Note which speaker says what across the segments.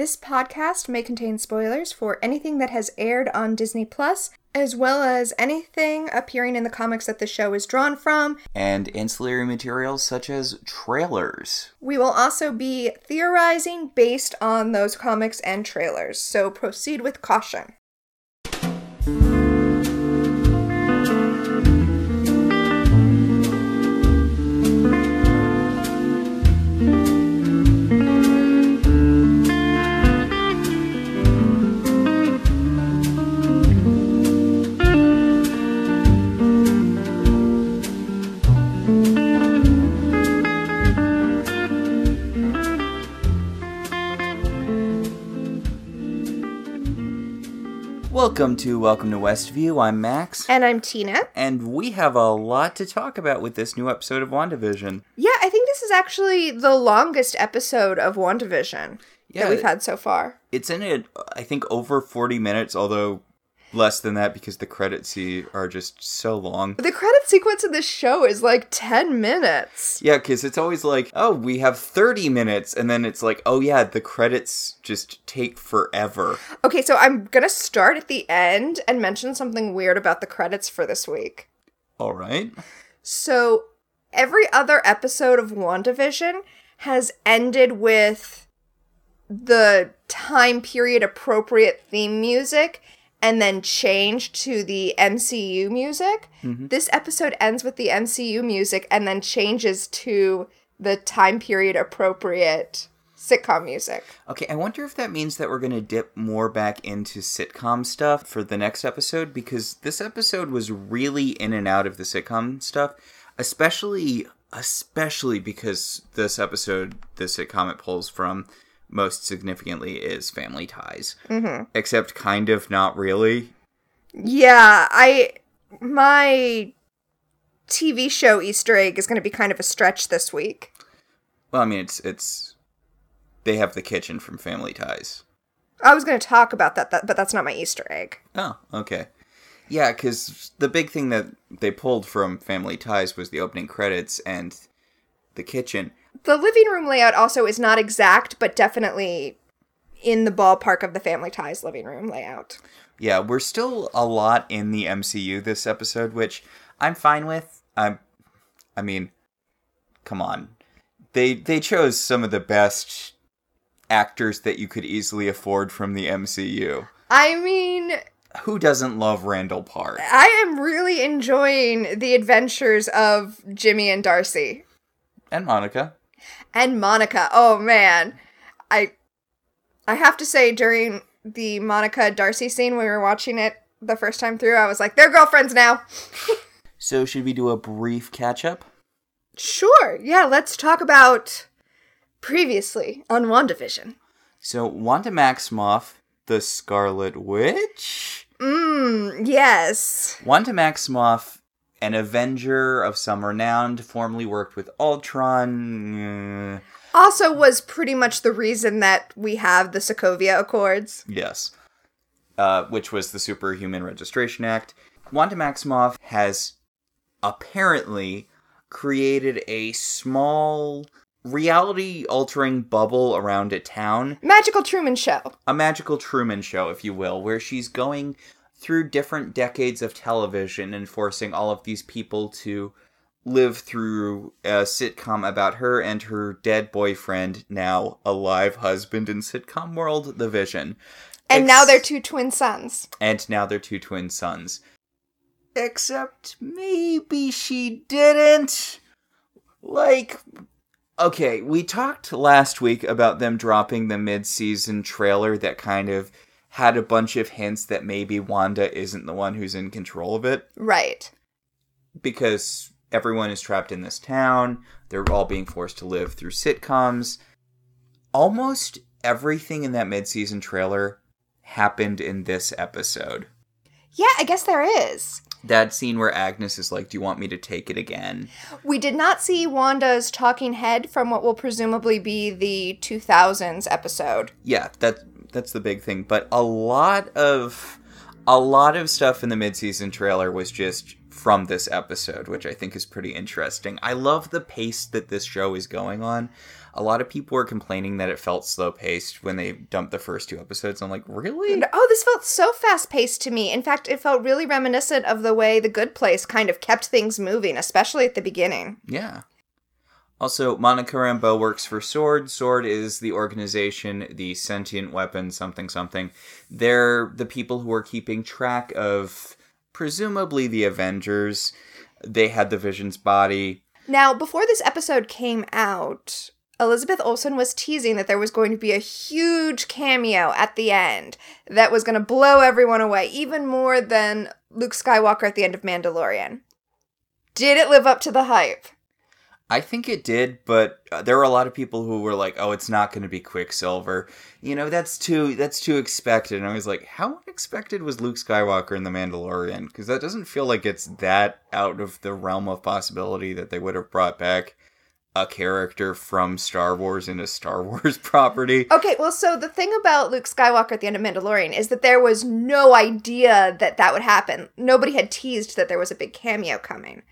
Speaker 1: This podcast may contain spoilers for anything that has aired on Disney Plus, as well as anything appearing in the comics that the show is drawn from.
Speaker 2: And ancillary materials such as trailers.
Speaker 1: We will also be theorizing based on those comics and trailers, so proceed with caution.
Speaker 2: Welcome to Welcome to Westview. I'm Max.
Speaker 1: And I'm Tina.
Speaker 2: And we have a lot to talk about with this new episode of WandaVision.
Speaker 1: Yeah, I think this is actually the longest episode of WandaVision
Speaker 2: Yeah.
Speaker 1: that we've had so far.
Speaker 2: It's in it, I think, over 40 minutes, although less than that because the credits are just so long.
Speaker 1: The credit sequence in this show is like 10 minutes.
Speaker 2: Yeah, because it's always like, oh, we have 30 minutes, and then it's like, oh, yeah, the credits just take forever.
Speaker 1: Okay, so I'm gonna start at the end and mention something weird about the credits for this week.
Speaker 2: All right.
Speaker 1: So, every other episode of WandaVision has ended with the time period appropriate theme music and then changed to the MCU music. Mm-hmm. This episode ends with the MCU music and then changes to the time period appropriate sitcom music.
Speaker 2: Okay, I wonder if that means that we're going to dip more back into sitcom stuff for the next episode because this episode was really in and out of the sitcom stuff, especially especially because this episode the sitcom it pulls from most significantly is Family Ties. Mm-hmm. Except kind of not really.
Speaker 1: Yeah, I my TV show Easter egg is going to be kind of a stretch this week.
Speaker 2: Well, I mean it's it's they have the kitchen from Family Ties.
Speaker 1: I was going to talk about that, that, but that's not my Easter egg.
Speaker 2: Oh, okay. Yeah, because the big thing that they pulled from Family Ties was the opening credits and the kitchen.
Speaker 1: The living room layout also is not exact, but definitely in the ballpark of the Family Ties living room layout.
Speaker 2: Yeah, we're still a lot in the MCU this episode, which I'm fine with. I'm, I mean, come on, they they chose some of the best actors that you could easily afford from the MCU.
Speaker 1: I mean,
Speaker 2: Who doesn't love Randall Park?
Speaker 1: I am really enjoying the adventures of Jimmy and Darcy
Speaker 2: And Monica.
Speaker 1: And Monica. Oh man, I I have to say during the Monica Darcy scene when we were watching it the first time through, I was like, they're girlfriends now.
Speaker 2: So should we do a brief catch up?
Speaker 1: Sure, yeah, let's talk about previously on WandaVision.
Speaker 2: So Wanda Maximoff, the Scarlet Witch.
Speaker 1: Mmm, yes.
Speaker 2: Wanda Maximoff, an Avenger of some renown, formerly worked with Ultron.
Speaker 1: Also was pretty much the reason that we have the Sokovia Accords.
Speaker 2: yes. Uh, which was the Superhuman Registration Act. Wanda Maximoff has apparently created a small reality altering bubble around a town
Speaker 1: Magical Truman Show.
Speaker 2: a magical Truman show, if you will, where she's going through different decades of television and forcing all of these people to live through a sitcom about her and her dead boyfriend, now alive husband in sitcom world, The Vision.
Speaker 1: And
Speaker 2: Ex-
Speaker 1: now they're two twin sons.
Speaker 2: And now they're two twin sons. Except maybe she didn't. Like, okay, we talked last week about them dropping the mid season trailer that kind of had a bunch of hints that maybe Wanda isn't the one who's in control of it
Speaker 1: Right.
Speaker 2: because everyone is trapped in this town. They're all being forced to live through sitcoms. Almost everything in that mid season trailer happened in this episode.
Speaker 1: Yeah, I guess there is.
Speaker 2: That scene where Agnes is like, Do you want me to take it again?
Speaker 1: We did not see Wanda's talking head from what will presumably be the 2000s episode.
Speaker 2: Yeah, that that's the big thing. But a lot of a lot of stuff in the mid-season trailer was just from this episode, which I think is pretty interesting. I love the pace that this show is going on. A lot of people were complaining that it felt slow paced when they dumped the first two episodes. I'm like, really?
Speaker 1: Oh, this felt so fast paced to me. In fact, it felt really reminiscent of the way The Good Place kind of kept things moving, especially at the beginning.
Speaker 2: Yeah. Also, Monica Rambeau works for SWORD. SWORD is the organization, the sentient weapon, something, something. They're the people who are keeping track of presumably the Avengers. They had the Vision's body.
Speaker 1: Now, before this episode came out, Elizabeth Olsen was teasing that there was going to be a huge cameo at the end that was going to blow everyone away, even more than Luke Skywalker at the end of Mandalorian. Did it live up to the hype?
Speaker 2: I think it did, but uh, there were a lot of people who were like, "Oh, it's not going to be Quicksilver." You know, that's too that's too expected. And I was like, "How unexpected was Luke Skywalker in The Mandalorian?" Because that doesn't feel like it's that out of the realm of possibility that they would have brought back a character from Star Wars in a Star Wars property.
Speaker 1: Okay, well, so the thing about Luke Skywalker at the end of Mandalorian is that there was no idea that that would happen. Nobody had teased that there was a big cameo coming.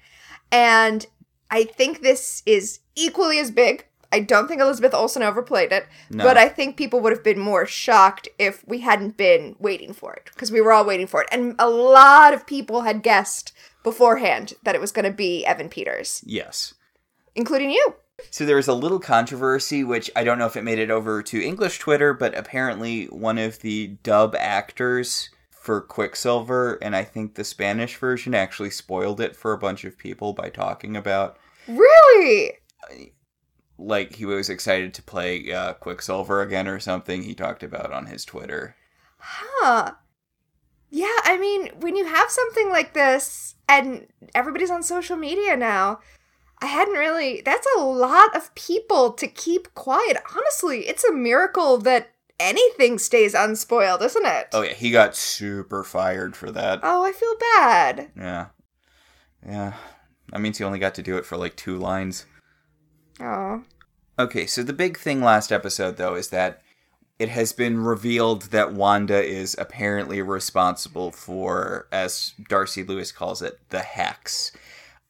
Speaker 1: And I think this is equally as big. I don't think Elizabeth Olsen overplayed it,
Speaker 2: No.
Speaker 1: but I think people would have been more shocked if we hadn't been waiting for it because we were all waiting for it. And a lot of people had guessed beforehand that it was going to be Evan Peters,
Speaker 2: Yes.
Speaker 1: including you.
Speaker 2: So there was a little controversy, which I don't know if it made it over to English Twitter, but apparently one of the dub actors for Quicksilver, and I think the Spanish version actually spoiled it for a bunch of people by talking about
Speaker 1: Really?
Speaker 2: like he was excited to play uh, Quicksilver again or something. He talked about on his Twitter.
Speaker 1: Huh. Yeah, I mean, when you have something like this and everybody's on social media now, I hadn't really. That's a lot of people to keep quiet. Honestly, it's a miracle that anything stays unspoiled, isn't it?
Speaker 2: Oh yeah, he got super fired for that.
Speaker 1: Oh, I feel bad.
Speaker 2: Yeah, yeah. That means he only got to do it for like two lines.
Speaker 1: Oh.
Speaker 2: Okay, so the big thing last episode, though, is that it has been revealed that Wanda is apparently responsible for, as Darcy Lewis calls it, the hex.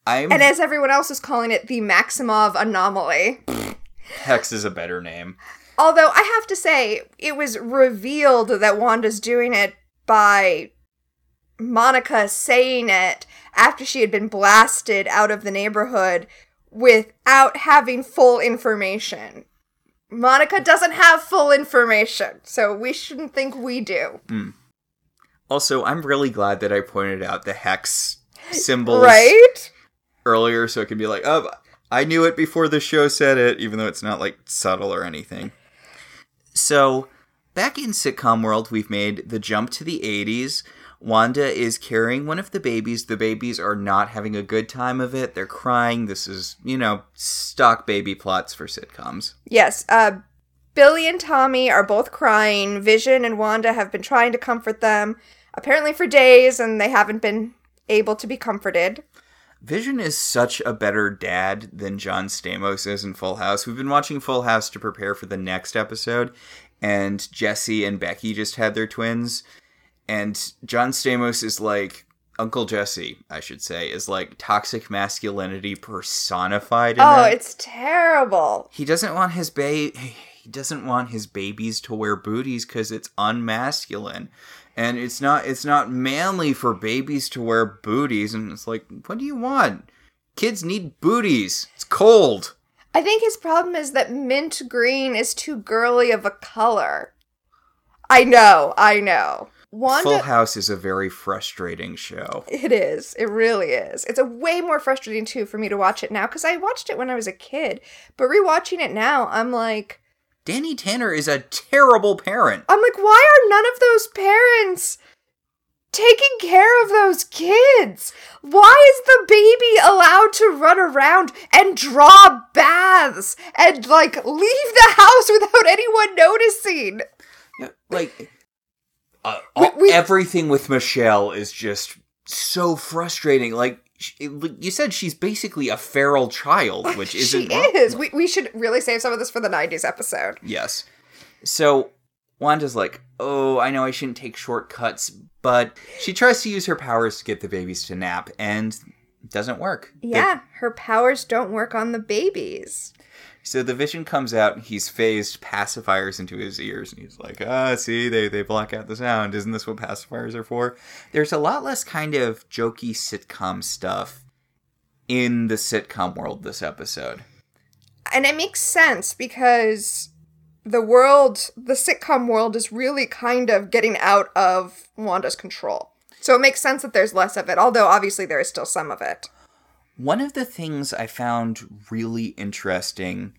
Speaker 2: I'm
Speaker 1: And as everyone else is calling it, the Maximoff anomaly.
Speaker 2: hex is a better name.
Speaker 1: Although I have to say, it was revealed that Wanda's doing it by Monica saying it after she had been blasted out of the neighborhood without having full information. Monica doesn't have full information, so we shouldn't think we do. Hmm.
Speaker 2: Also, I'm really glad that I pointed out the hex symbols
Speaker 1: Right?
Speaker 2: earlier, so it can be like, oh, I knew it before the show said it, even though it's not like subtle or anything. So, back in sitcom world, we've made the jump to the 80s. Wanda is carrying one of the babies. The babies are not having a good time of it. They're crying. This is, you know, stock baby plots for sitcoms.
Speaker 1: Yes, uh, Billy and Tommy are both crying. Vision and Wanda have been trying to comfort them, apparently for days, and they haven't been able to be comforted.
Speaker 2: Vision is such a better dad than John Stamos is in Full House. We've been watching Full House to prepare for the next episode, and Jesse and Becky just had their twins. And John Stamos is like Uncle Jesse, I should say, is like toxic masculinity personified. In
Speaker 1: Oh,
Speaker 2: that.
Speaker 1: it's terrible.
Speaker 2: he doesn't want his ba- he doesn't want his babies to wear booties because it's unmasculine and it's not it's not manly for babies to wear booties and it's like what do you want kids need booties it's cold
Speaker 1: I think his problem is that mint green is too girly of a color. I know, I know. Wanda.
Speaker 2: full house is a very frustrating show
Speaker 1: It is. It really is. It's a way more frustrating too for me to watch it now because I watched it when I was a kid, but rewatching it now, I'm like,
Speaker 2: danny tanner is a terrible parent
Speaker 1: I'm like, why are none of those parents taking care of those kids? Why is the baby allowed to run around and draw baths and like leave the house without anyone noticing?
Speaker 2: Like uh,
Speaker 1: We- we-
Speaker 2: everything with michelle is just so frustrating like sh- you said she's basically a feral child which isn't
Speaker 1: she
Speaker 2: wrong.
Speaker 1: is. We, we should really save some of this for the 90s episode.
Speaker 2: Yes. So Wanda's like, oh, I know I shouldn't take shortcuts, but she tries to use her powers to get the babies to nap, and doesn't work.
Speaker 1: Yeah, her powers don't work on the babies.
Speaker 2: So the vision comes out, and he's phased pacifiers into his ears, and he's like, ah, see, they, they block out the sound. Isn't this what pacifiers are for? There's a lot less kind of jokey sitcom stuff in the sitcom world this episode.
Speaker 1: And it makes sense because the world, the sitcom world, is really kind of getting out of Wanda's control. So it makes sense that there's less of it, although obviously there is still some of it.
Speaker 2: One of the things I found really interesting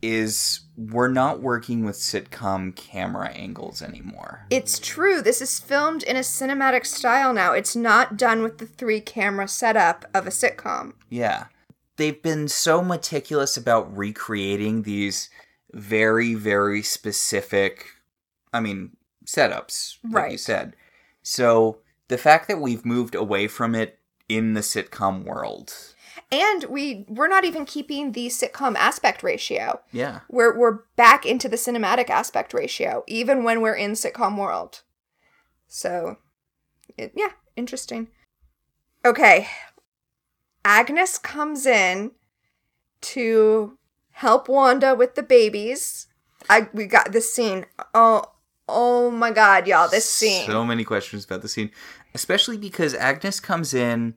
Speaker 2: is we're not working with sitcom camera angles anymore.
Speaker 1: It's true. This is filmed in a cinematic style now. It's not done with the three camera setup of a sitcom.
Speaker 2: Yeah. They've been so meticulous about recreating these very, very specific, I mean, setups, like you said. So the fact that we've moved away from it in the sitcom world,
Speaker 1: And we we're not even keeping the sitcom aspect ratio.
Speaker 2: yeah.
Speaker 1: We're we're back into the cinematic aspect ratio, even when we're in sitcom world. So, it, yeah, interesting. Okay, Agnes comes in to help Wanda with the babies. I we got this scene. Oh, oh my God, y'all! This scene.
Speaker 2: So many questions about the scene, especially because Agnes comes in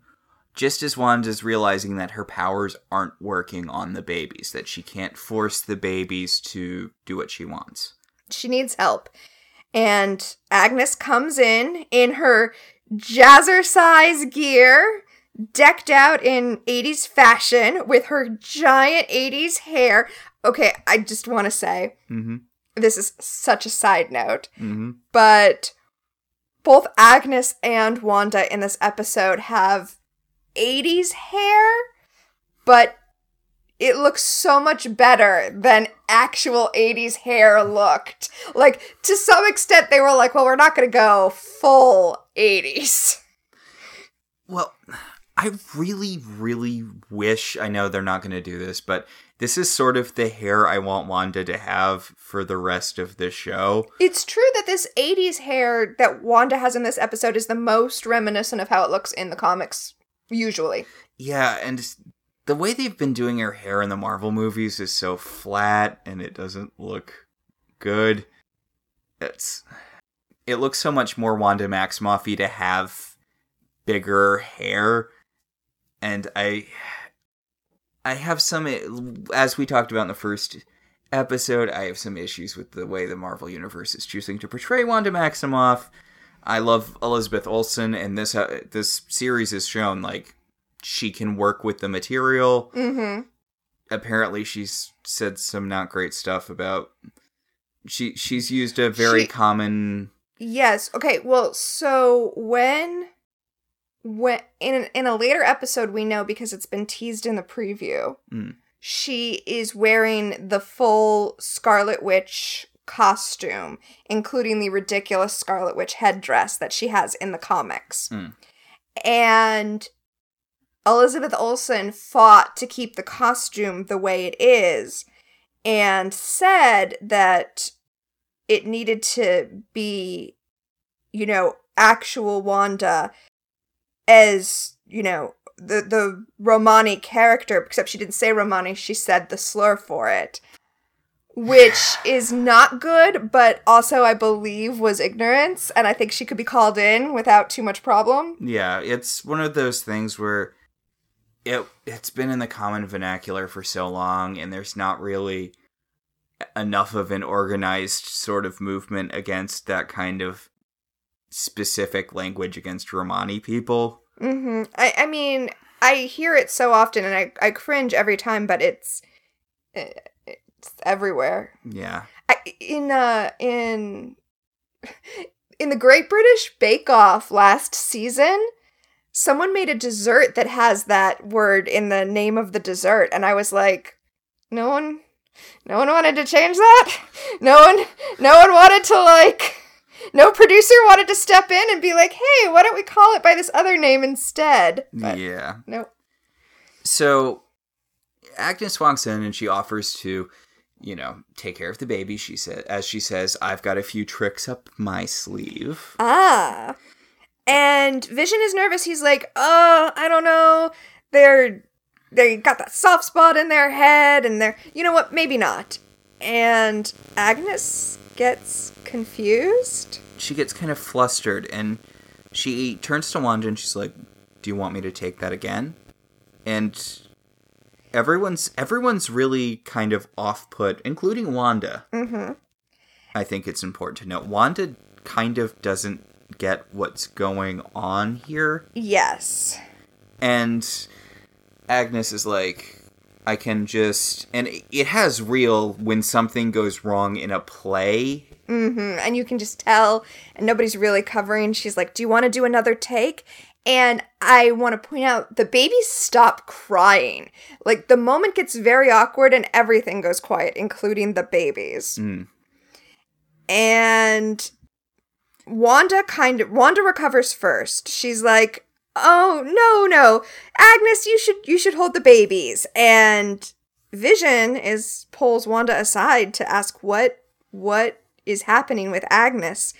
Speaker 2: just as Wanda's realizing that her powers aren't working on the babies, that she can't force the babies to do what she wants.
Speaker 1: she needs help. And Agnes comes in in her jazzercise gear, decked out in 80s fashion with her giant 80s hair. Okay, I just want to say
Speaker 2: Mm-hmm.
Speaker 1: this is such a side note,
Speaker 2: Mm-hmm.
Speaker 1: but both Agnes and Wanda in this episode have 80s hair, but it looks so much better than actual 80s hair looked. Like, to some extent, they were like, well, we're not going to go full 80s.
Speaker 2: Well, I really, really wish. I know they're not going to do this, but this is sort of the hair I want Wanda to have for the rest of the show.
Speaker 1: It's true that this 80s hair that Wanda has in this episode is the most reminiscent of how it looks in the comics, usually.
Speaker 2: Yeah, and the way they've been doing her hair in the Marvel movies is so flat and it doesn't look good. It's it looks so much more Wanda Maximoffy to have bigger hair and I I have some as we talked about in the first episode, I have some issues with the way the Marvel universe is choosing to portray Wanda Maximoff. I love Elizabeth Olsen, and this uh, this series has shown like she can work with the material.
Speaker 1: Mm-hmm.
Speaker 2: Apparently, she's said some not great stuff about she she's used a very
Speaker 1: She-
Speaker 2: common
Speaker 1: Yes. Okay. Well, so when when in in a later episode we know because it's been teased in the preview,
Speaker 2: Mm.
Speaker 1: she is wearing the full Scarlet Witch costume, including the ridiculous Scarlet Witch headdress that she has in the comics.
Speaker 2: Mm.
Speaker 1: And Elizabeth Olsen fought to keep the costume the way it is and said that it needed to be, you know, actual Wanda as, you know, the the Romani character, except she didn't say Romani, she said the slur for it. Which is not good, but also I believe was ignorance, and I think she could be called in without too much problem.
Speaker 2: Yeah, it's one of those things where it it's been in the common vernacular for so long and there's not really enough of an organized sort of movement against that kind of specific language against Romani people.
Speaker 1: hmm I, I mean, I hear it so often, and I, I cringe every time, but it's eh, it's everywhere.
Speaker 2: Yeah.
Speaker 1: I, in uh in in the Great British Bake Off last season, someone made a dessert that has that word in the name of the dessert, and I was like, no one, no one wanted to change that. No one, no one wanted to like. No producer wanted to step in and be like, "Hey, why don't we call it by this other name instead?" But
Speaker 2: yeah.
Speaker 1: no.
Speaker 2: So Agnes walks in and she offers to you know, take care of the baby. She said, as she says, I've got a few tricks up my sleeve.
Speaker 1: Ah. And Vision is nervous. He's like, "Oh, I don't know. They're they got that soft spot in their head and they're, you know what, maybe not." And Agnes gets confused.
Speaker 2: She gets kind of flustered and she turns to Wanda and she's like, "Do you want me to take that again?" And everyone's everyone's really kind of off put, including Wanda.
Speaker 1: Mhm.
Speaker 2: I think it's important to note Wanda kind of doesn't get what's going on here.
Speaker 1: Yes.
Speaker 2: And Agnes is like, I can just. And it- has real when something goes wrong in a play.
Speaker 1: Mhm. And you can just tell and nobody's really covering. She's like, "Do you want to do another take?" And I want to point out the babies stop crying. Like the moment gets very awkward and everything goes quiet, including the babies.
Speaker 2: Mm.
Speaker 1: And Wanda kind of Wanda recovers first. She's like, "Oh, no, no. Agnes, you should you should hold the babies." And Vision is pulls Wanda aside to ask what what is happening with Agnes.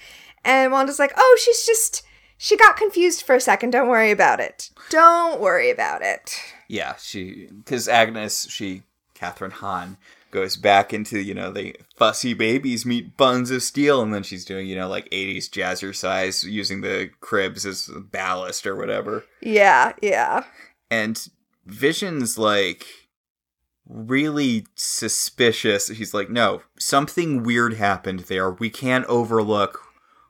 Speaker 1: And Wanda's like, "Oh, she's just she got confused for a second. Don't worry about it. Don't worry about it."
Speaker 2: Yeah, she. Because Agnes, she. Kathryn Hahn goes back into, you know, the fussy babies meet buns of steel, and then she's doing, you know, like 80s jazzercise using the cribs as ballast or whatever.
Speaker 1: Yeah, yeah.
Speaker 2: and vision's like really suspicious he's like no something weird happened there we can't overlook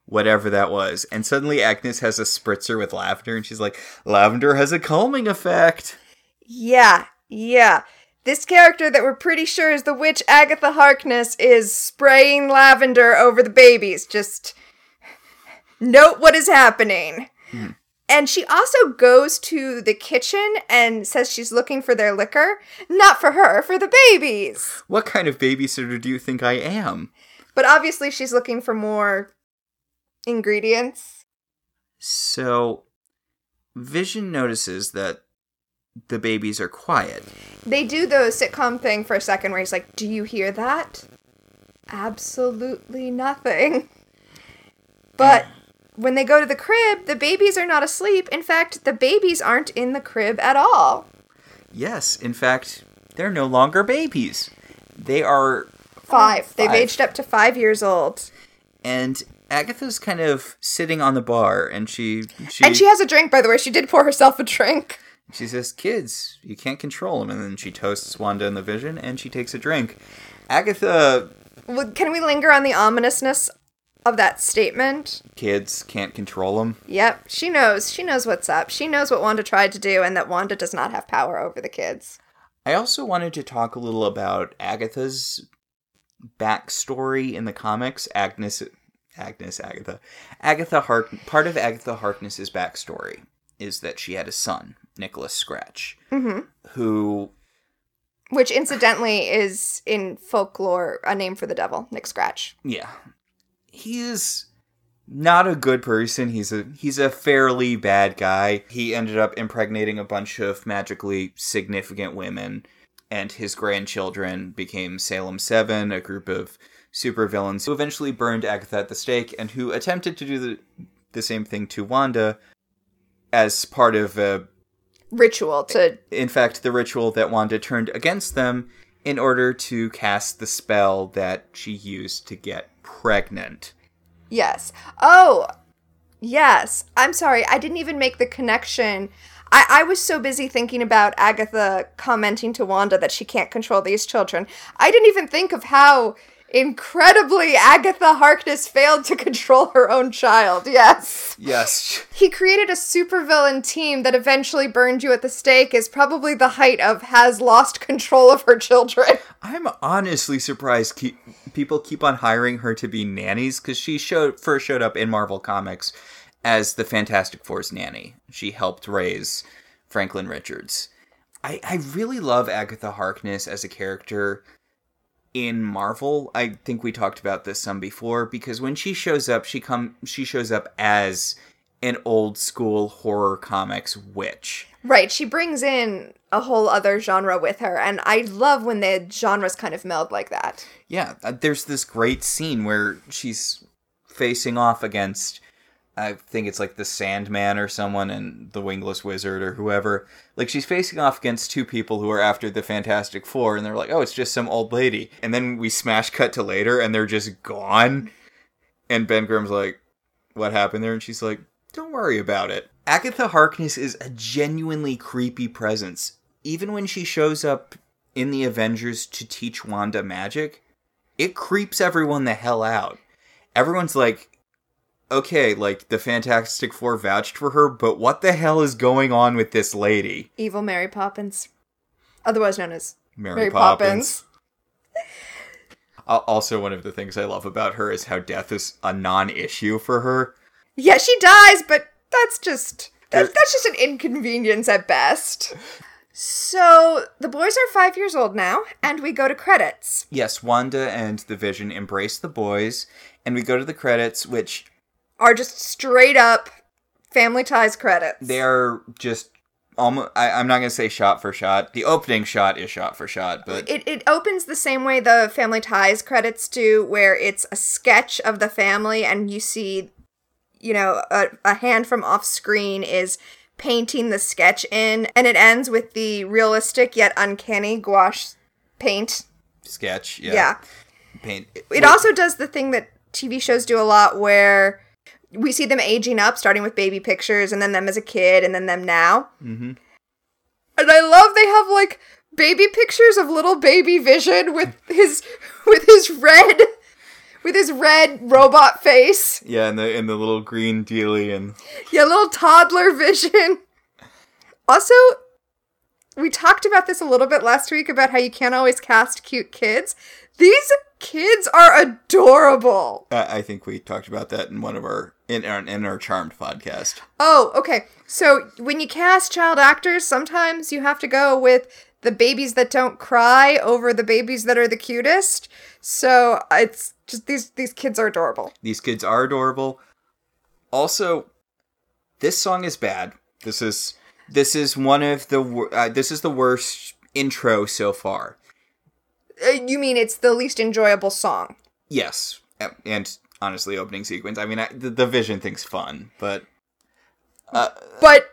Speaker 2: whatever that was and suddenly agnes has a spritzer with lavender and she's like lavender has a calming effect
Speaker 1: Yeah, yeah. This character that we're pretty sure is the witch Agatha Harkness is spraying lavender over the babies. Just note what is happening. Hmm. And she also goes to the kitchen and says she's looking for their liquor. Not for her, for the babies.
Speaker 2: what kind of babysitter do you think i am
Speaker 1: But obviously, she's looking for more ingredients.
Speaker 2: so vision notices that the babies are quiet
Speaker 1: They do the sitcom thing for a second where he's like, Do you hear that? Absolutely nothing. But when they go to the crib, the babies are not asleep. In fact, the babies aren't in the crib at all.
Speaker 2: yes in fact they're no longer babies they are
Speaker 1: Five. They've aged up to five years old.
Speaker 2: and Agatha's kind of sitting on the bar, and she she
Speaker 1: And she has a drink, by the way. She did pour herself a drink.
Speaker 2: She says, "Kids, you can't control them." And then she toasts Wanda in the Vision, and she takes a drink. Agatha,
Speaker 1: Well, Can we linger on the ominousness of that statement?
Speaker 2: kids can't control them.
Speaker 1: Yep, she knows. She knows what's up. She knows what Wanda tried to do and that Wanda does not have power over the kids.
Speaker 2: I also wanted to talk a little about Agatha's backstory in the comics. Agnes, Agnes, Agatha, Agatha Hark. Part of Agatha Harkness's backstory is that she had a son, Nicholas Scratch, mm-hmm. who
Speaker 1: Which, incidentally, is in folklore a name for the devil, Nick Scratch.
Speaker 2: yeah. He is not a good person. He's a he's a fairly bad guy. He ended up impregnating a bunch of magically significant women and his grandchildren became salem 7 a group of supervillains who eventually burned agatha at the stake and who attempted to do the, the same thing to wanda as part of a
Speaker 1: Ritual to.
Speaker 2: in fact, the ritual that Wanda turned against them in order to cast the spell that she used to get pregnant.
Speaker 1: Yes. Oh, yes. I'm sorry. I didn't even make the connection. I, I was so busy thinking about Agatha commenting to Wanda that she can't control these children. I didn't even think of how incredibly Agatha Harkness failed to control her own child. Yes.
Speaker 2: Yes.
Speaker 1: He created a supervillain team that eventually burned you at the stake is probably the height of has lost control of her children.
Speaker 2: I'm honestly surprised keep, people keep on hiring her to be nannies because she showed first showed up in Marvel Comics as the Fantastic Four's nanny. She helped raise Franklin Richards. I, I really love Agatha Harkness as a character in Marvel. I think we talked about this some before because when she shows up, she come she shows up as an old school horror comics witch.
Speaker 1: Right, she brings in a whole other genre with her, and I love when the genres kind of meld like that.
Speaker 2: Yeah, uh, there's this great scene where she's facing off against I think it's like the Sandman or someone and the Wingless Wizard or whoever. Like she's facing off against two people who are after the Fantastic Four and they're like, "Oh, it's just some old lady." And then we smash cut to later and they're just gone. And Ben Grimm's like, "What happened there?" And she's like, "Don't worry about it." Agatha Harkness is a genuinely creepy presence. Even when she shows up in the Avengers to teach Wanda magic, it creeps everyone the hell out. Everyone's like, okay, like the Fantastic Four vouched for her, but what the hell is going on with this lady?
Speaker 1: Evil Mary Poppins, otherwise known as
Speaker 2: Mary,
Speaker 1: Mary
Speaker 2: Poppins. Al- Also, one of the things I love about her is how death is a non-issue for her.
Speaker 1: Yeah, she dies, but that's just that's, that's just an inconvenience at best. So the boys are five years old now, and we go to credits.
Speaker 2: Yes, Wanda and the Vision embrace the boys, and we go to the credits, which
Speaker 1: Are just straight up Family Ties credits.
Speaker 2: they are just almost. I, I'm not gonna say shot for shot. The opening shot is shot for shot, but
Speaker 1: It, it opens the same way the Family Ties credits do, where it's a sketch of the family, and you see, you know, a, a hand from off screen is painting the sketch in, and it ends with the realistic yet uncanny gouache paint.
Speaker 2: sketch. Yeah.
Speaker 1: Yeah.
Speaker 2: Paint.
Speaker 1: It also does the thing that TV shows do a lot where we see them aging up, starting with baby pictures, and then them as a kid, and then them now. Mm-hmm. And I love they have like baby pictures of little baby Vision with his with his red with his red robot face.
Speaker 2: Yeah, and the and the little green dealy and
Speaker 1: Yeah, little toddler Vision. Also, we talked about this a little bit last week about how you can't always cast cute kids. These kids are adorable.
Speaker 2: I I think we talked about that in one of our in our in our Charmed podcast.
Speaker 1: Oh, okay. So when you cast child actors, sometimes you have to go with the babies that don't cry over the babies that are the cutest. So it's just these these kids are adorable.
Speaker 2: These kids are adorable. Also, this song is bad. This is this is one of the uh, this is the worst intro so far.
Speaker 1: Uh, you mean it's the least enjoyable song?
Speaker 2: Yes, and honestly, opening sequence. I mean, I, the, the Vision thing's fun, but
Speaker 1: But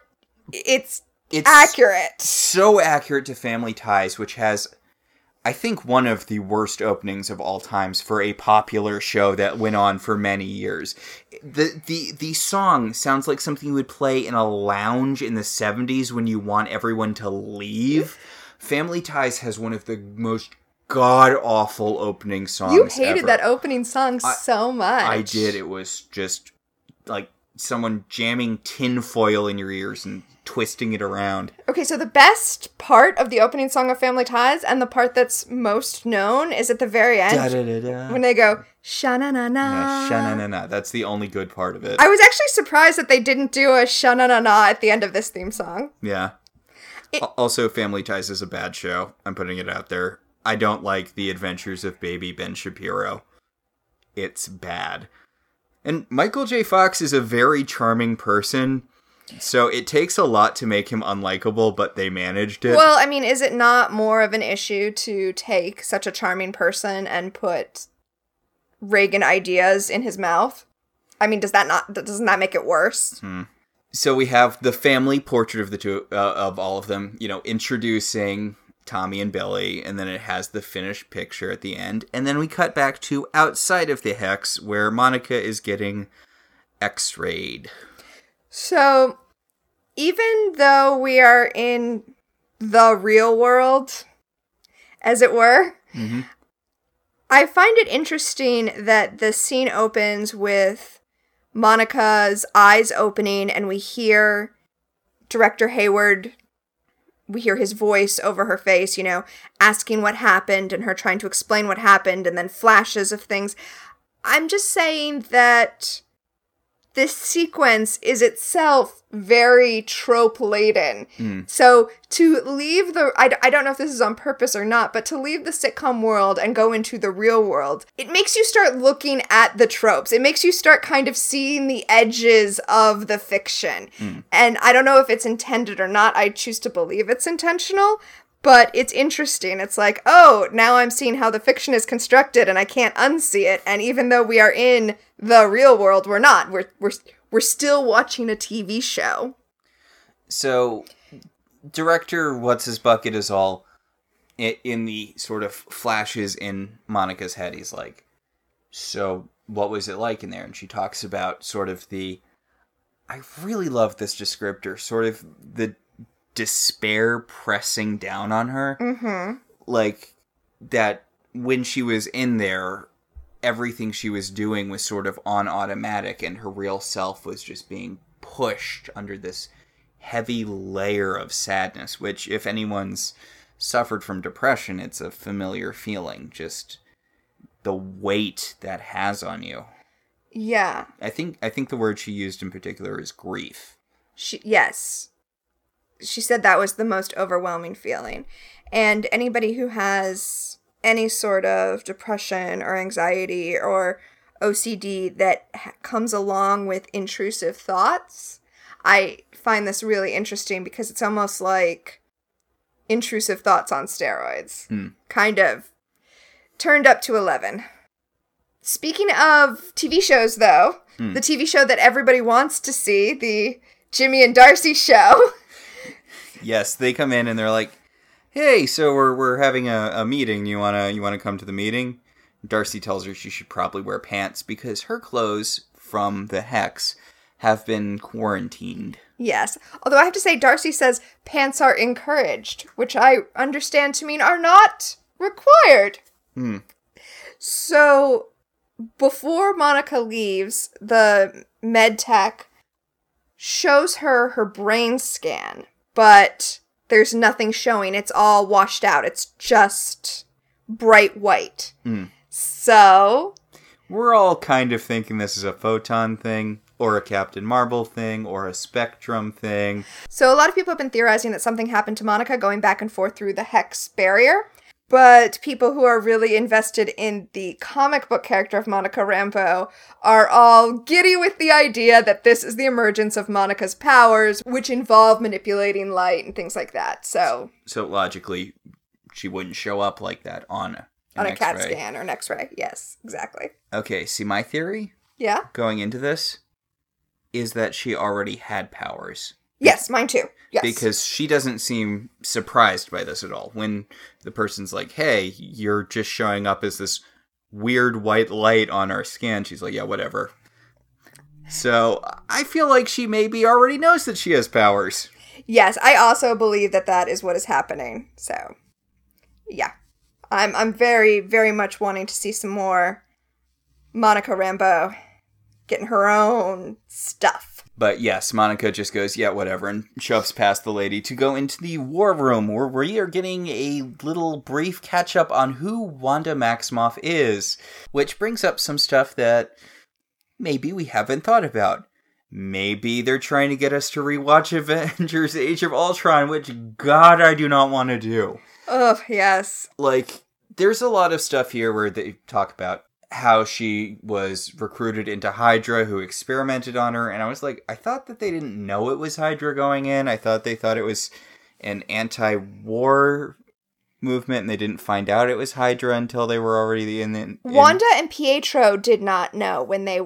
Speaker 1: it's
Speaker 2: it's
Speaker 1: accurate.
Speaker 2: so accurate to Family Ties, which has, I think, one of the worst openings of all times for a popular show that went on for many years. the the The song sounds like something you would play in a lounge in the '70s when you want everyone to leave. Family Ties has one of the most god awful opening song.
Speaker 1: You hated
Speaker 2: ever.
Speaker 1: that opening song so much.
Speaker 2: I did. It was just like someone jamming tinfoil in your ears and twisting it around.
Speaker 1: Okay, so the best part of the opening song of Family Ties and the part that's most known is at the very end
Speaker 2: Da-da-da-da.
Speaker 1: when they go sha na na na.
Speaker 2: Yeah, sha-na-na-na. That's the only good part of it.
Speaker 1: I was actually surprised that they didn't do a sha na na na at the end of this theme song.
Speaker 2: yeah. Al- also, Family Ties is a bad show. I'm putting it out there. I don't like the adventures of baby Ben Shapiro. It's bad. And Michael J. Fox is a very charming person, so it takes a lot to make him unlikable, but they managed it.
Speaker 1: Well, I mean, is it not more of an issue to take such a charming person and put Reagan ideas in his mouth? I mean, does that not doesn't that make it worse?
Speaker 2: so we have the family portrait of the two uh, of all of them you know introducing tommy and billy and then it has the finished picture at the end and then we cut back to outside of the hex where monica is getting x-rayed
Speaker 1: So, even though we are in the real world, as it were, mm-hmm. I find it interesting that the scene opens with Monica's eyes opening, and we hear director Hayward. We hear his voice over her face, you know, asking what happened and her trying to explain what happened, and then flashes of things. I'm just saying that this sequence is itself very trope laden. Hmm. So to leave the, I, I don't know if this is on purpose or not, but to leave the sitcom world and go into the real world, it makes you start looking at the tropes. It makes you start kind of seeing the edges of the fiction. Hmm. And I don't know if it's intended or not. I choose to believe it's intentional. But it's interesting. It's like, oh, now I'm seeing how the fiction is constructed and I can't unsee it. And even though we are in the real world, we're not. We're we're we're still watching a TV show.
Speaker 2: So, director What's His Bucket is all in the sort of flashes in Monica's head. He's like, So, what was it like in there? And she talks about sort of the. I really love this descriptor, sort of the despair pressing down on her.
Speaker 1: Mm-hmm.
Speaker 2: Like, that when she was in there, everything she was doing was sort of on automatic, and her real self was just being pushed under this heavy layer of sadness, which, if anyone's suffered from depression, it's a familiar feeling. Just the weight that has on you.
Speaker 1: Yeah.
Speaker 2: I think I think the word she used in particular is grief.
Speaker 1: She yes. She said that was the most overwhelming feeling. And anybody who has any sort of depression or anxiety or OCD that ha- comes along with intrusive thoughts, I find this really interesting because it's almost like intrusive thoughts on steroids.
Speaker 2: Hmm.
Speaker 1: Kind of turned up to 11. Speaking of TV shows, though,
Speaker 2: Hmm.
Speaker 1: the TV show that everybody wants to see, the Jimmy and Darcy show.
Speaker 2: Yes, they come in and they're like, "Hey, so we're we're having a, a meeting. You wanna you wanna come to the meeting?" Darcy tells her she should probably wear pants because her clothes from the hex have been quarantined.
Speaker 1: yes. Although I have to say, Darcy says pants are encouraged, which I understand to mean are not required.
Speaker 2: Hmm.
Speaker 1: So before Monica leaves, the med tech shows her her brain scan, but there's nothing showing. It's all washed out. It's just bright white.
Speaker 2: Hmm.
Speaker 1: So,
Speaker 2: We're all kind of thinking this is a photon thing, or a Captain Marvel thing, or a Spectrum thing.
Speaker 1: so a lot of people have been theorizing that something happened to Monica going back and forth through the hex barrier. But people who are really invested in the comic book character of Monica Rambeau are all giddy with the idea that this is the emergence of Monica's powers, which involve manipulating light and things like that. So,
Speaker 2: So logically, she wouldn't show up like that on
Speaker 1: on a CAT scan or an X ray. Yes, exactly.
Speaker 2: Okay, see my theory
Speaker 1: Yeah?
Speaker 2: going into this is that she already had powers.
Speaker 1: Yes, mine too. Yes.
Speaker 2: because she doesn't seem surprised by this at all. When the person's like, "Hey, you're just showing up as this weird white light on our scan," she's like, "Yeah, whatever." So I feel like she maybe already knows that she has powers.
Speaker 1: Yes, I also believe that that is what is happening. So, yeah, I'm I'm very very much wanting to see some more Monica Rambeau getting her own stuff.
Speaker 2: But yes, Monica just goes, "Yeah, whatever," and shoves past the lady to go into the war room, where we are getting a little brief catch up on who Wanda Maximoff is, which brings up some stuff that maybe we haven't thought about. Maybe they're trying to get us to rewatch Avengers Age of Ultron, which, God, I do not want to do.
Speaker 1: Oh yes,
Speaker 2: Like, there's a lot of stuff here where they talk about how she was recruited into Hydra, who experimented on her, and I was like, I thought that they didn't know it was Hydra going in. I thought they thought it was an anti war movement, and they didn't find out it was Hydra until they were already in the. in-
Speaker 1: Wanda and Pietro did not know when they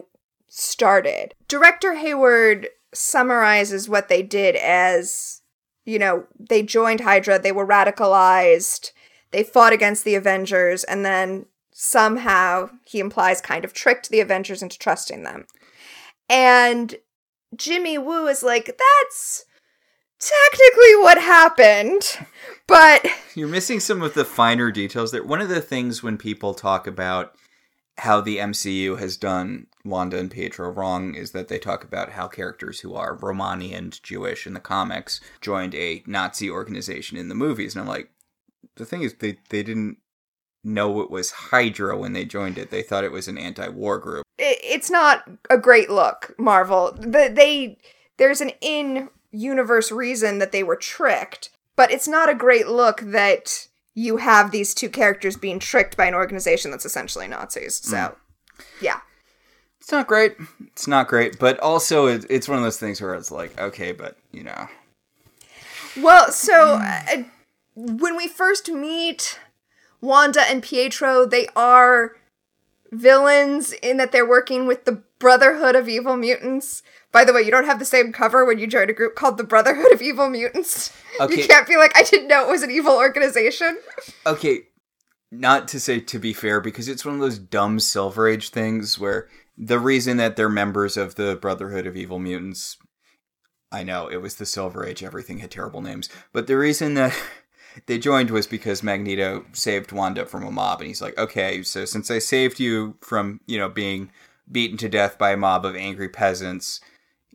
Speaker 1: started. Director Hayward summarizes what they did as, you know, they joined Hydra, they were radicalized, they fought against the Avengers, and then somehow he implies kind of tricked the Avengers into trusting them. And Jimmy Woo is like, that's technically what happened, but
Speaker 2: You're missing some of the finer details there. One of the things when people talk about how the MCU has done Wanda and Pietro wrong is that they talk about how characters who are Romani and Jewish in the comics joined a Nazi organization in the movies. And I'm like, the thing is, they, they didn't know it was Hydra when they joined it. They thought it was an anti-war group.
Speaker 1: It's not a great look, Marvel. The, they there's an in-universe reason that they were tricked, but it's not a great look that you have these two characters being tricked by an organization that's essentially Nazis. So, yeah.
Speaker 2: It's not great. It's not great, but also it's one of those things where it's like, okay, but you know,
Speaker 1: Well, so uh, when we first meet Wanda and Pietro, they are villains in that they're working with the Brotherhood of Evil Mutants. By the way, you don't have the same cover when you join a group called the Brotherhood of Evil Mutants.
Speaker 2: Okay.
Speaker 1: You can't be like, I didn't know it was an evil organization.
Speaker 2: okay, not to say to be fair, because it's one of those dumb Silver Age things where the reason that they're members of the Brotherhood of Evil Mutants, I know it was the Silver Age, everything had terrible names, but the reason that they joined was because Magneto saved Wanda from a mob, and he's like, okay, so since I saved you from, you know, being beaten to death by a mob of angry peasants,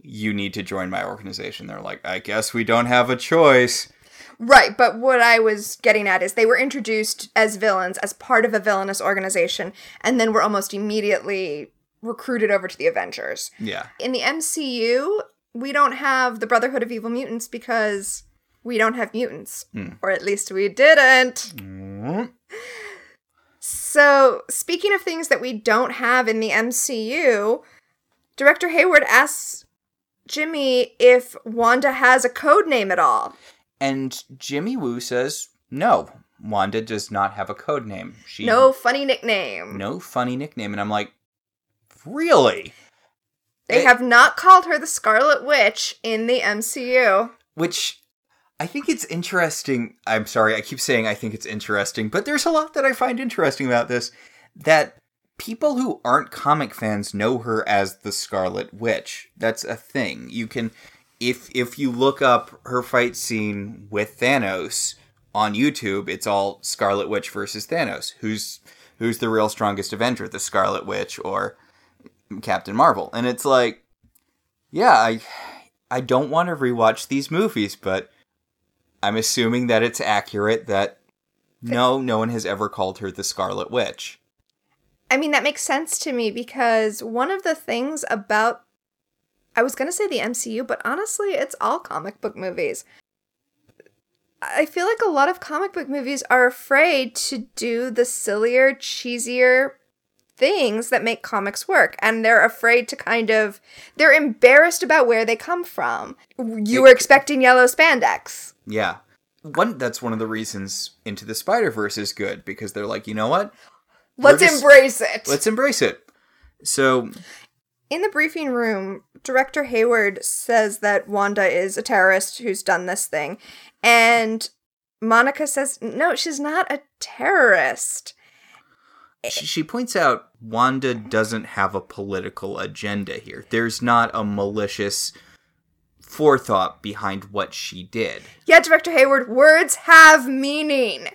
Speaker 2: you need to join my organization. They're like, I guess we don't have a choice.
Speaker 1: Right, but what I was getting at is they were introduced as villains as part of a villainous organization, and then were almost immediately recruited over to the Avengers.
Speaker 2: Yeah.
Speaker 1: In the MCU, we don't have the Brotherhood of Evil Mutants because we don't have mutants. Hmm. Or at least we didn't. Mm-hmm. So, speaking of things that we don't have in the MCU, Director Hayward asks Jimmy if Wanda has a code name at all.
Speaker 2: And Jimmy Woo says, no, Wanda does not have a code name. She
Speaker 1: No funny nickname.
Speaker 2: no funny nickname. And I'm like, really?
Speaker 1: They eh. have not called her the Scarlet Witch in the MCU.
Speaker 2: Which I think it's interesting. I'm sorry, I keep saying I think it's interesting, but there's a lot that I find interesting about this. That people who aren't comic fans know her as the Scarlet Witch. That's a thing. You can if if you look up her fight scene with Thanos on YouTube, it's all Scarlet Witch versus Thanos. Who's who's the real strongest Avenger, the Scarlet Witch or Captain Marvel? And it's like yeah, I I don't want to rewatch these movies, but I'm assuming that it's accurate that no, no one has ever called her the Scarlet Witch.
Speaker 1: I mean, that makes sense to me because one of the things about, I was going to say the MCU, but honestly, it's all comic book movies. I feel like a lot of comic book movies are afraid to do the sillier, cheesier things that make comics work. And they're afraid to kind of, they're embarrassed about where they come from. You were expecting yellow spandex.
Speaker 2: Yeah. One that's one of the reasons Into the Spider-Verse is good because they're like, you know what?
Speaker 1: Let's
Speaker 2: just-
Speaker 1: embrace it.
Speaker 2: Let's embrace it. So,
Speaker 1: In the briefing room, Director Hayward says that Wanda is a terrorist who's done this thing. And Monica says, no, she's not a terrorist.
Speaker 2: she, she points out Wanda doesn't have a political agenda here. There's not a malicious forethought behind what she did.
Speaker 1: Yeah, Director Hayward, words have meaning.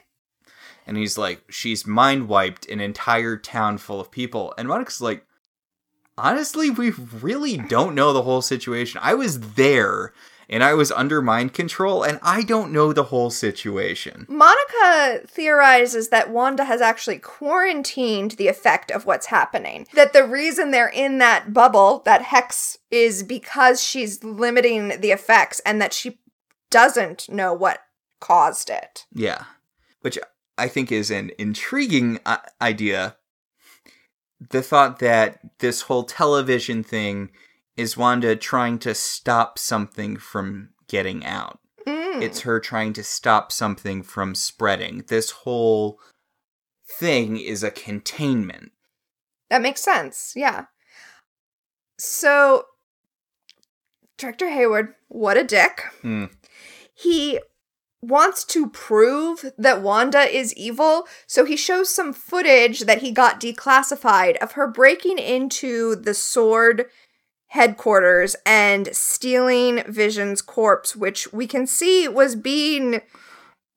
Speaker 2: And he's like, she's mind wiped an entire town full of people. And Monica's like, honestly, we really don't know the whole situation. I was there and I was under mind control and I don't know the whole situation.
Speaker 1: Monica theorizes that Wanda has actually quarantined the effect of what's happening. That the reason they're in that bubble, that hex, is because she's limiting the effects and that she doesn't know what caused it.
Speaker 2: Yeah. Which I think is an intriguing uh, idea. The thought that this whole television thing is Wanda trying to stop something from getting out.
Speaker 1: Mm.
Speaker 2: It's her trying to stop something from spreading. This whole thing is a containment.
Speaker 1: That makes sense. Yeah. So, Director Hayward, what a dick.
Speaker 2: Hmm.
Speaker 1: He wants to prove that Wanda is evil, so he shows some footage that he got declassified of her breaking into the sword headquarters and stealing Vision's corpse, which we can see was being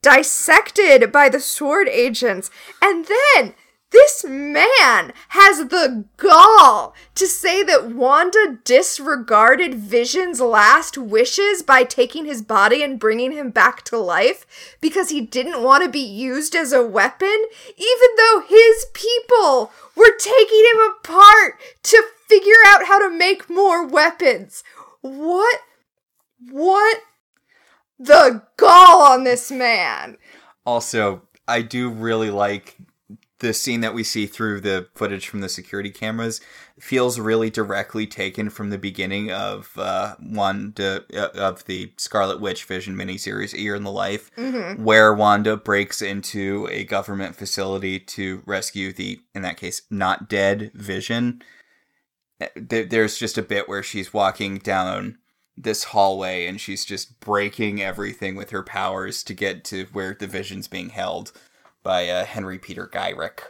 Speaker 1: dissected by the sword agents. And then This man has the gall to say that Wanda disregarded Vision's last wishes by taking his body and bringing him back to life because he didn't want to be used as a weapon, even though his people were taking him apart to figure out how to make more weapons. What? What? The gall on this man.
Speaker 2: Also, I do really like the scene that we see through the footage from the security cameras feels really directly taken from the beginning of uh, Wanda uh, of the Scarlet Witch Vision miniseries, A Year in the Life, where Wanda breaks into a government facility to rescue the, in that case, not dead Vision. There's just a bit where she's walking down this hallway and she's just breaking everything with her powers to get to where the Vision's being held by uh, Henry Peter Gyrich.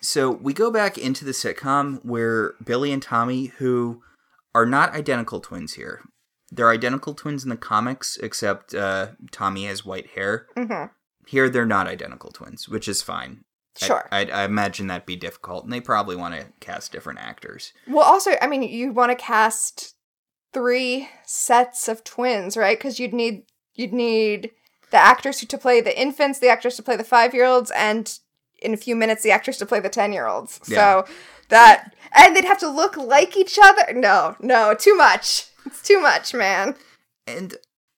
Speaker 2: So we go back into the sitcom where Billy and Tommy, who are not identical twins here, they're identical twins in the comics, except uh, Tommy has white hair.
Speaker 1: Mm-hmm.
Speaker 2: Here, they're not identical twins, which is fine. I-
Speaker 1: Sure.
Speaker 2: I, I imagine that'd be difficult, and they probably want to cast different actors.
Speaker 1: Well, also, I mean, you want to cast three sets of twins, right? Because you'd need you'd need the actors who to play the infants, the actors to play the five year olds, and in a few minutes, the actors to play the ten year olds.
Speaker 2: Yeah.
Speaker 1: So that and they'd have to look like each other. No, no, too much. It's too much, man.
Speaker 2: And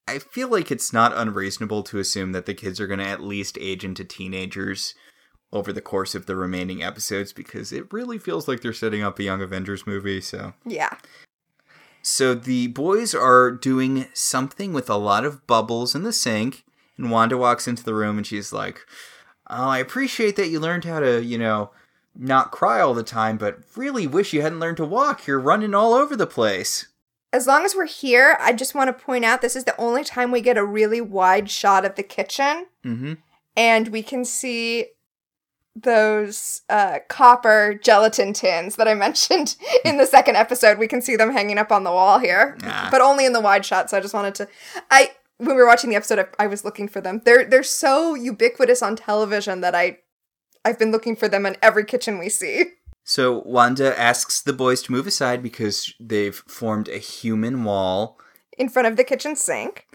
Speaker 2: I feel like it's not unreasonable to assume that the kids are going to at least age into teenagers over the course of the remaining episodes because it really feels like they're setting up a Young Avengers movie. So,
Speaker 1: Yeah.
Speaker 2: so the boys are doing something with a lot of bubbles in the sink, and Wanda walks into the room and she's like, "Oh, I appreciate that you learned how to, you know." Not cry all the time, but really wish you hadn't learned to walk. You're running all over the place.
Speaker 1: As long as we're here, I just want to point out this is the only time we get a really wide shot of the kitchen.
Speaker 2: Mm-hmm.
Speaker 1: and we can see those uh, copper gelatin tins that I mentioned in the second episode. We can see them hanging up on the wall here,
Speaker 2: Ah.
Speaker 1: but only in the wide shot. So I just wanted to. I when we were watching the episode, I, I was looking for them. They're they're so ubiquitous on television that I I've been looking for them in every kitchen we see.
Speaker 2: So Wanda asks the boys to move aside because they've formed a human wall.
Speaker 1: in front of the kitchen sink.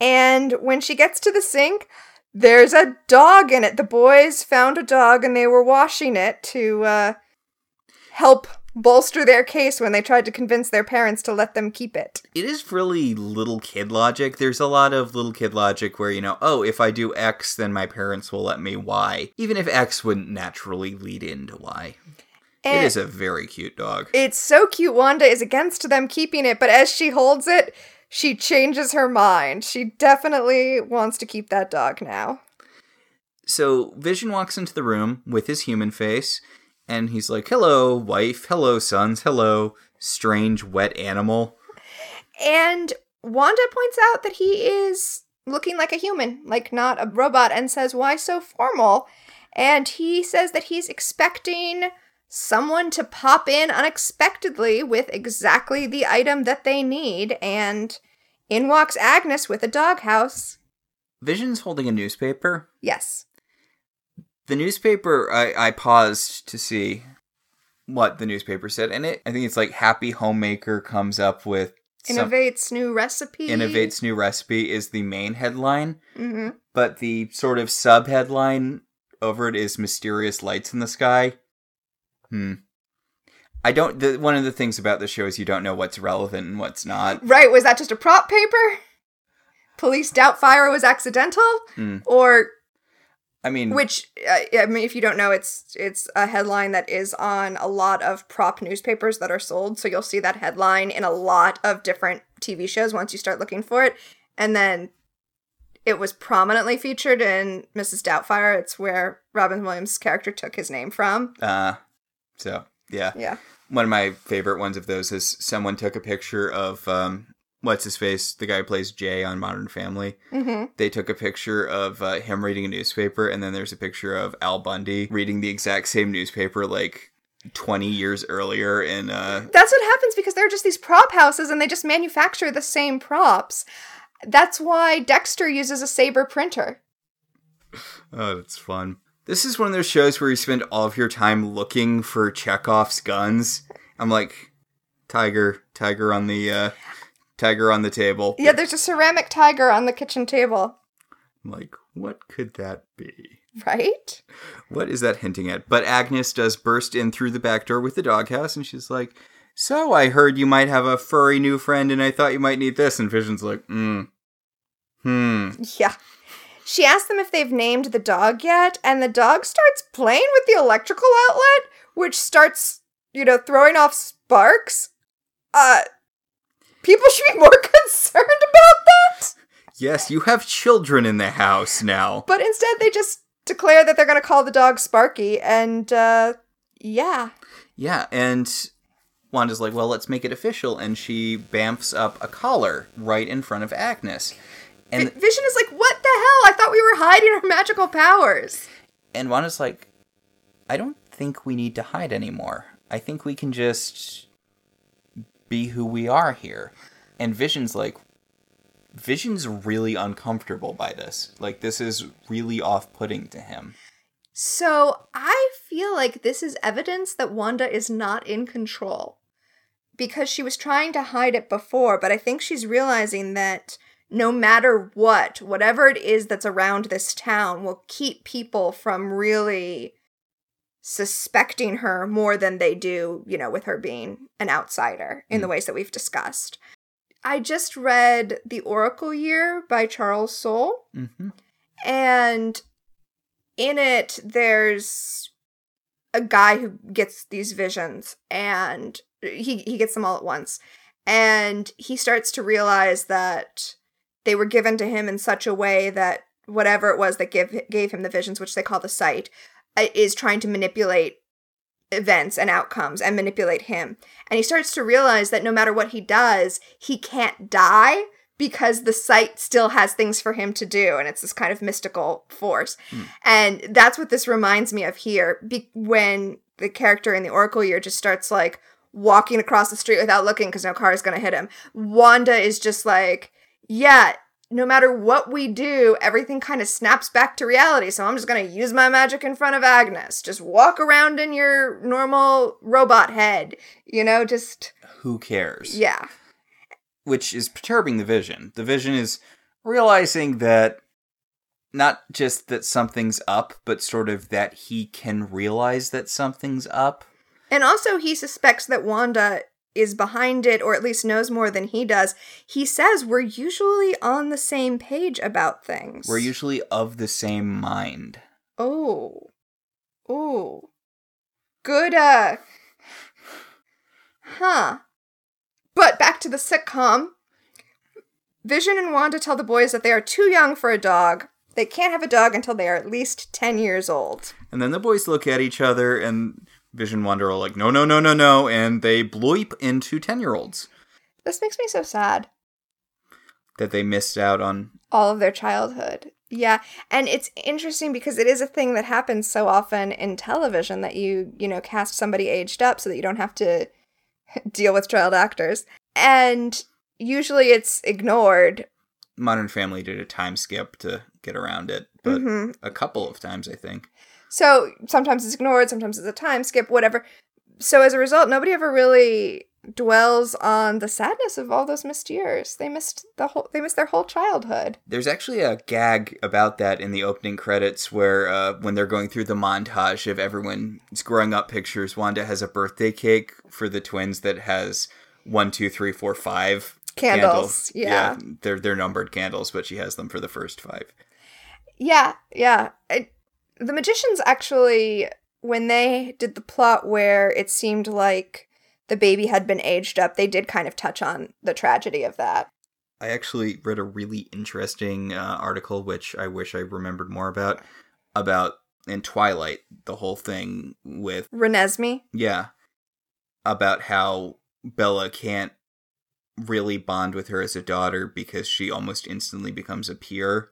Speaker 1: And when she gets to the sink, there's a dog in it. The boys found a dog and they were washing it to uh, help bolster their case when they tried to convince their parents to let them keep it.
Speaker 2: It is really little kid logic. There's a lot of little kid logic where, you know, oh, if I do X, then my parents will let me Y. Even if X wouldn't naturally lead into Y.
Speaker 1: And
Speaker 2: it is a very cute dog.
Speaker 1: it's so cute. Wanda is against them keeping it, but as she holds it, she changes her mind. She definitely wants to keep that dog now.
Speaker 2: So Vision walks into the room with his human face, and he's like, hello, wife. Hello, sons. Hello, strange wet animal.
Speaker 1: And Wanda points out that he is looking like a human, like not a robot, and says, Why so formal? And he says that he's expecting someone to pop in unexpectedly with exactly the item that they need. And in walks Agnes with a doghouse.
Speaker 2: Vision's holding a newspaper.
Speaker 1: Yes.
Speaker 2: The newspaper, I, I paused to see what the newspaper said, and it I think it's like Happy Homemaker comes up with some,
Speaker 1: Innovates new recipe.
Speaker 2: innovates new recipe is the main headline,
Speaker 1: hmm
Speaker 2: but the sort of sub headline over it is mysterious lights in the sky. Hmm. I don't. The, one of the things about the show is you don't know what's relevant and what's not.
Speaker 1: Right, was that just a prop paper? Police doubt fire was accidental?
Speaker 2: Hmm.
Speaker 1: Or
Speaker 2: I mean,
Speaker 1: Which uh, I mean, if you don't know, it's it's a headline that is on a lot of prop newspapers that are sold. So you'll see that headline in a lot of different TV shows once you start looking for it. And then it was prominently featured in Mrs. Doubtfire. It's where Robin Williams' character took his name from.
Speaker 2: uh, so yeah.
Speaker 1: Yeah.
Speaker 2: one of my favorite ones of those is someone took a picture of um what's his face the guy who plays jay on modern family
Speaker 1: hmm
Speaker 2: they took a picture of uh, him reading a newspaper and then there's a picture of al bundy reading the exact same newspaper like 20 years earlier in uh
Speaker 1: That's what happens because they're just these prop houses and they just manufacture the same props. That's why Dexter uses a Saber printer.
Speaker 2: oh it's fun This is one of those shows where you spend all of your time looking for Chekhov's guns. I'm like, tiger, tiger on the, uh, tiger on the table.
Speaker 1: Yeah, there's a ceramic tiger on the kitchen table,
Speaker 2: I'm like, what could that be?
Speaker 1: right?
Speaker 2: What is that hinting at? But Agnes does burst in through the back door with the doghouse, and she's like, "So I heard you might have a furry new friend, and I thought you might need this." And Vision's like, "Hmm, hmm."
Speaker 1: Yeah. She asks them if they've named the dog yet, and the dog starts playing with the electrical outlet, which starts, you know, throwing off sparks. Uh, people should be more concerned about that.
Speaker 2: Yes, you have children in the house now.
Speaker 1: But instead, they just declare that they're going to call the dog Sparky, and, uh, yeah.
Speaker 2: Yeah, and Wanda's like, "Well, let's make it official," and she bamfs up a collar right in front of Agnes. And
Speaker 1: Vi- Vision is like, what the hell? I thought we were hiding our magical powers.
Speaker 2: and Wanda's like, "I don't think we need to hide anymore. I think we can just be who we are here." And Vision's like, Vision's really uncomfortable by this. Like this is really off-putting to him.
Speaker 1: So I feel like this is evidence that Wanda is not in control because she was trying to hide it before, but I think she's realizing that no matter what, whatever it is that's around this town will keep people from really suspecting her more than they do, you know, with her being an outsider in the ways that we've discussed. I just read The Oracle Year by Charles Soule.
Speaker 2: Mm-hmm.
Speaker 1: And in it, there's a guy who gets these visions, and he he gets them all at once, and he starts to realize that they were given to him in such a way that whatever it was that give gave him the visions, which they call the sight, uh, is trying to manipulate events and outcomes and manipulate him. And he starts to realize that no matter what he does, he can't die because the sight still has things for him to do and it's this kind of mystical force. And that's what this reminds me of here be- when the character in the Oracle year just starts like walking across the street without looking because no car is going to hit him. Wanda is just like, yeah, no matter what we do, everything kind of snaps back to reality. So I'm just going to use my magic in front of Agnes. Just walk around in your normal robot head, you know, just,
Speaker 2: Who cares?
Speaker 1: yeah.
Speaker 2: which is perturbing the vision. The vision is realizing that not just that something's up, but sort of that he can realize that something's up.
Speaker 1: And also, he suspects that Wanda is behind it, or at least knows more than he does. He says we're usually on the same page about things.
Speaker 2: We're usually of the same mind.
Speaker 1: Oh. Oh. Good, uh. Huh. But back to the sitcom. Vision and Wanda tell the boys that they are too young for a dog. They can't have a dog until they are at least 10 years old.
Speaker 2: And then the boys look at each other, and Vision Wanda are like, no, no, no, no, no, and they bleep into 10 year olds
Speaker 1: This makes me so sad.
Speaker 2: that they missed out on.
Speaker 1: all of their childhood. Yeah, and it's interesting because it is a thing that happens so often in television that you, you know, cast somebody aged up so that you don't have to deal with child actors. And usually it's ignored.
Speaker 2: Modern Family did a time skip to get around it, but
Speaker 1: Mhm.
Speaker 2: a couple of times, I think.
Speaker 1: So sometimes it's ignored, sometimes it's a time skip, whatever. So as a result, nobody ever really dwells on the sadness of all those missed years. They missed the whole they missed their whole childhood.
Speaker 2: There's actually a gag about that in the opening credits where, uh, when they're going through the montage of everyone's growing up pictures, Wanda has a birthday cake for the twins that has one, two, three, four, five
Speaker 1: Candles, yeah.
Speaker 2: they're they're numbered candles, but she has them for the first five.
Speaker 1: Yeah, yeah. I, the magicians actually, when they did the plot where it seemed like the baby had been aged up, they did kind of touch on the tragedy of that.
Speaker 2: I actually read a really interesting uh, article, which I wish I remembered more about, about in Twilight the whole thing with
Speaker 1: Renesmee?
Speaker 2: Yeah. About how Bella can't really bond with her as a daughter because she almost instantly becomes a peer.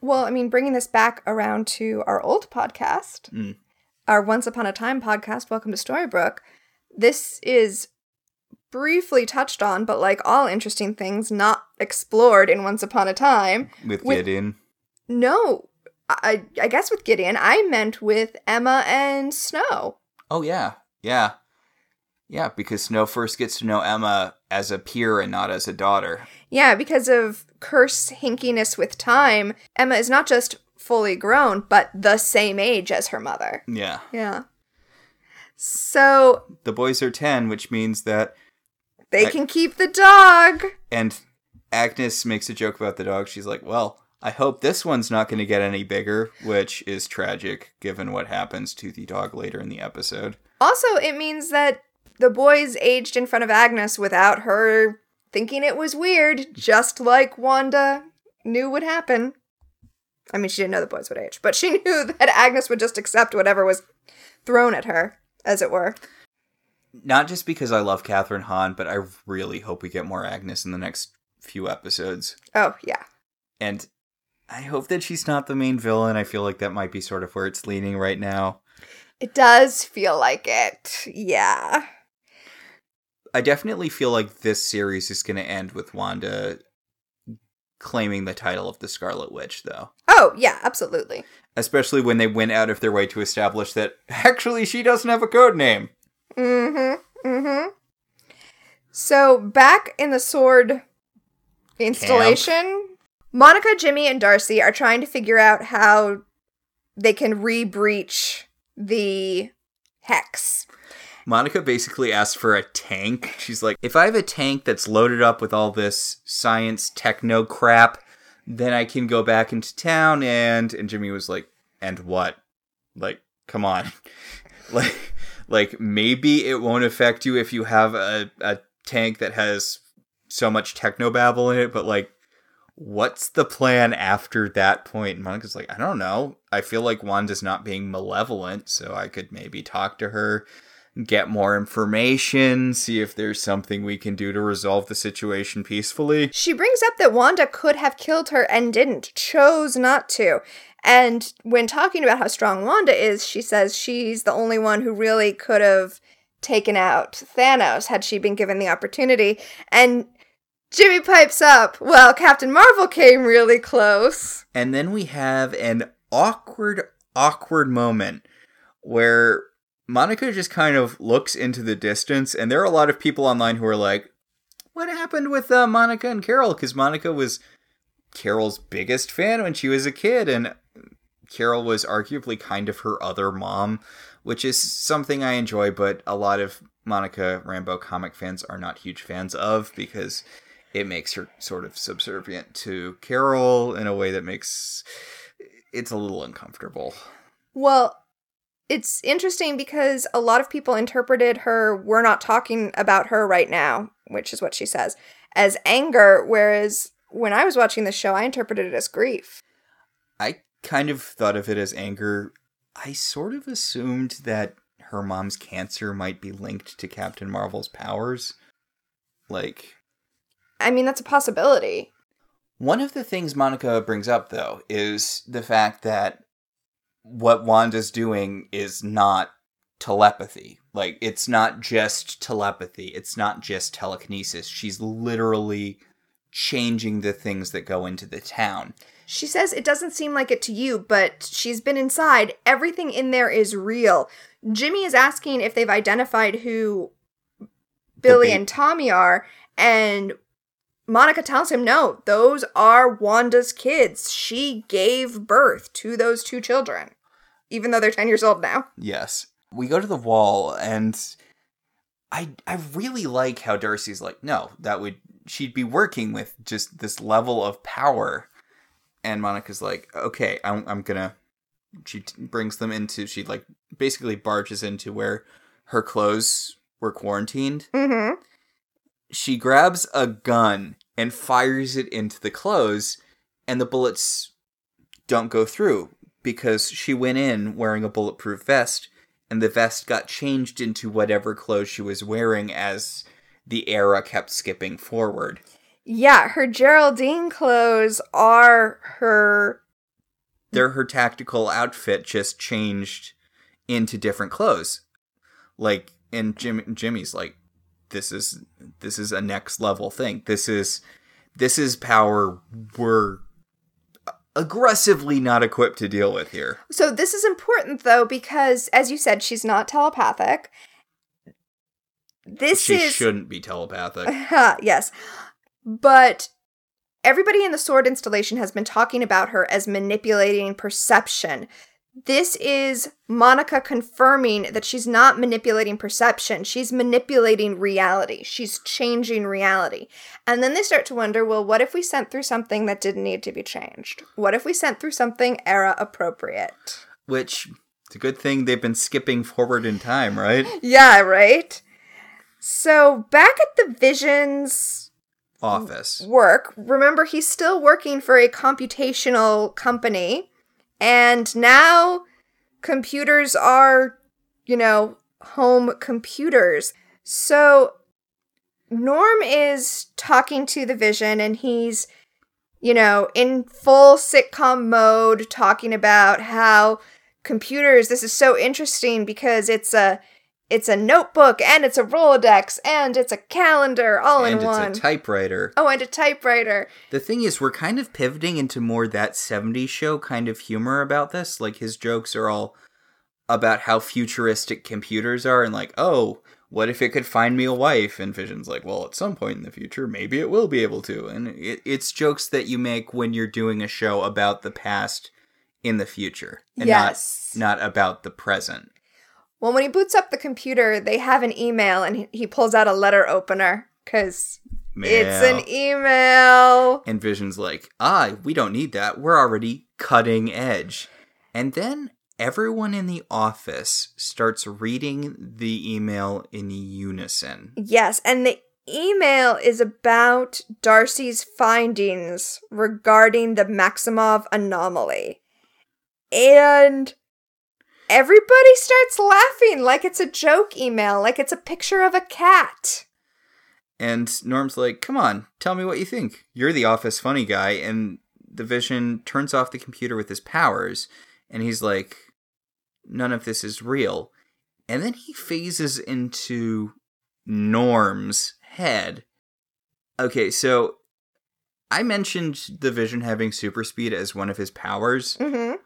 Speaker 1: Well, I mean, bringing this back around to our old podcast,
Speaker 2: Mm.
Speaker 1: our Once Upon a Time podcast, Welcome to Storybrooke, this is briefly touched on, but like all interesting things, not explored in Once Upon a Time.
Speaker 2: With,
Speaker 1: With-
Speaker 2: Gideon.
Speaker 1: No, I, I guess with Gideon, I meant with Emma and Snow.
Speaker 2: Oh yeah, yeah, yeah. Because Snow first gets to know Emma as a peer and not as a daughter.
Speaker 1: Yeah, because of Curse hinkiness with time, Emma is not just fully grown, but the same age as her mother.
Speaker 2: Yeah.
Speaker 1: Yeah. So
Speaker 2: The boys are ten, which means that
Speaker 1: they
Speaker 2: I-
Speaker 1: can keep the dog.
Speaker 2: and Agnes makes a joke about the dog. She's like, "Well, I hope this one's not going to get any bigger," which is tragic given what happens to the dog later in the episode.
Speaker 1: Also, it means that the boys aged in front of Agnes without her thinking it was weird, just like Wanda knew would happen. I mean, she didn't know the boys would age, but she knew that Agnes would just accept whatever was thrown at her, as it were.
Speaker 2: Not just because I love Kathryn Hahn, but I really hope we get more Agnes in the next few episodes.
Speaker 1: Oh, yeah.
Speaker 2: And I hope that she's not the main villain. I feel like that might be sort of where it's leaning right now.
Speaker 1: It does feel like it. Yeah.
Speaker 2: I definitely feel like this series is going to end with Wanda claiming the title of the Scarlet Witch, though.
Speaker 1: Oh, yeah, absolutely.
Speaker 2: Especially when they went out of their way to establish that actually she doesn't have a code name.
Speaker 1: Mm-hmm. Mm-hmm. So back in the sword installation, Monica, Jimmy, and Darcy are trying to figure out how they can re-breach the hex.
Speaker 2: Monica basically asks for a tank. She's like, if I have a tank that's loaded up with all this science techno crap, then I can go back into town and and Jimmy was like, and what? Like, come on. like like maybe it won't affect you if you have a, a tank that has so much techno babble in it, but like what's the plan after that point? And Monica's like, I don't know. I feel like Wanda's not being malevolent, so I could maybe talk to her get more information, see if there's something we can do to resolve the situation peacefully.
Speaker 1: She brings up that Wanda could have killed her and didn't, chose not to. And when talking about how strong Wanda is, she says she's the only one who really could have taken out Thanos had she been given the opportunity. And Jimmy pipes up, well, Captain Marvel came really close.
Speaker 2: And then we have an awkward, awkward moment where Monica just kind of looks into the distance, and there are a lot of people online who are like, What happened with uh, Monica and Carol? Because Monica was Carol's biggest fan when she was a kid, and Carol was arguably kind of her other mom, which is something I enjoy, but a lot of Monica Rambeau comic fans are not huge fans of because it makes her sort of subservient to Carol in a way that makes it's a little uncomfortable.
Speaker 1: Well, it's interesting because a lot of people interpreted her, we're not talking about her right now, which is what she says, as anger, whereas when I was watching the show, I interpreted it as grief.
Speaker 2: I kind of thought of it as anger. I sort of assumed that her mom's cancer might be linked to Captain Marvel's powers. Like,
Speaker 1: I mean, that's a possibility.
Speaker 2: One of the things Monica brings up, though, is the fact that what Wanda's doing is not telepathy. Like, it's not just telepathy, it's not just telekinesis. She's literally changing the things that go into the town.
Speaker 1: She says it doesn't seem like it to you, but she's been inside. Everything in there is real. Jimmy is asking if they've identified who Billy and Tommy are, and Monica tells him no, those are Wanda's kids. She gave birth to those two children, even though they're 10 years old now.
Speaker 2: Yes. We go to the wall and I I really like how Darcy's like, no, that would she'd be working with just this level of power. And Monica's like, okay, I'm I'm gonna. She brings them into. She like basically barges into where her clothes were quarantined.
Speaker 1: Mm-hmm.
Speaker 2: She grabs a gun and fires it into the clothes, and the bullets don't go through because she went in wearing a bulletproof vest, and the vest got changed into whatever clothes she was wearing as the era kept skipping forward.
Speaker 1: Yeah, her Geraldine clothes are her.
Speaker 2: They're her tactical outfit just changed into different clothes. Like and Jim Jimmy's like this is this is a next level thing. This is this is power we're aggressively not equipped to deal with here.
Speaker 1: So this is important though because as you said she's not telepathic. This
Speaker 2: she
Speaker 1: is
Speaker 2: shouldn't be telepathic.
Speaker 1: yes. But everybody in the sword installation has been talking about her as manipulating perception. This is Monica confirming that she's not manipulating perception. She's manipulating reality. She's changing reality. And then they start to wonder well, what if we sent through something that didn't need to be changed? What if we sent through something era appropriate?
Speaker 2: Which it's a good thing they've been skipping forward in time, right?
Speaker 1: Yeah, right? So back at the Visions
Speaker 2: Office.
Speaker 1: work, remember he's still working for a computational company, and now computers are, you know, home computers. So Norm is talking to the Vision, and he's, you know, in full sitcom mode, talking about how computers, this is so interesting because it's a it's a notebook and it's a Rolodex and it's a calendar all
Speaker 2: and
Speaker 1: in one.
Speaker 2: And it's a typewriter.
Speaker 1: oh, and a typewriter.
Speaker 2: The thing is, we're kind of pivoting into more that 70s show kind of humor about this. Like, his jokes are all about how futuristic computers are and, like, oh, what if it could find me a wife? And Vision's like, well, at some point in the future, maybe it will be able to. And it, it's jokes that you make when you're doing a show about the past in the future and
Speaker 1: Yes.
Speaker 2: not, not about the present.
Speaker 1: Well, when he boots up the computer, they have an email and he, pulls out a letter opener because it's an email.
Speaker 2: And Vision's like, ah, we don't need that. We're already cutting edge. And then everyone in the office starts reading the email in unison.
Speaker 1: Yes, and the email is about Darcy's findings regarding the Maximoff anomaly. And everybody starts laughing like it's a joke email, like it's a picture of a cat.
Speaker 2: And Norm's like, come on, tell me what you think. You're the office funny guy. And the Vision turns off the computer with his powers. And he's like, none of this is real. And then he phases into Norm's head. Okay, so I mentioned the Vision having super speed as one of his powers.
Speaker 1: Mm-hmm.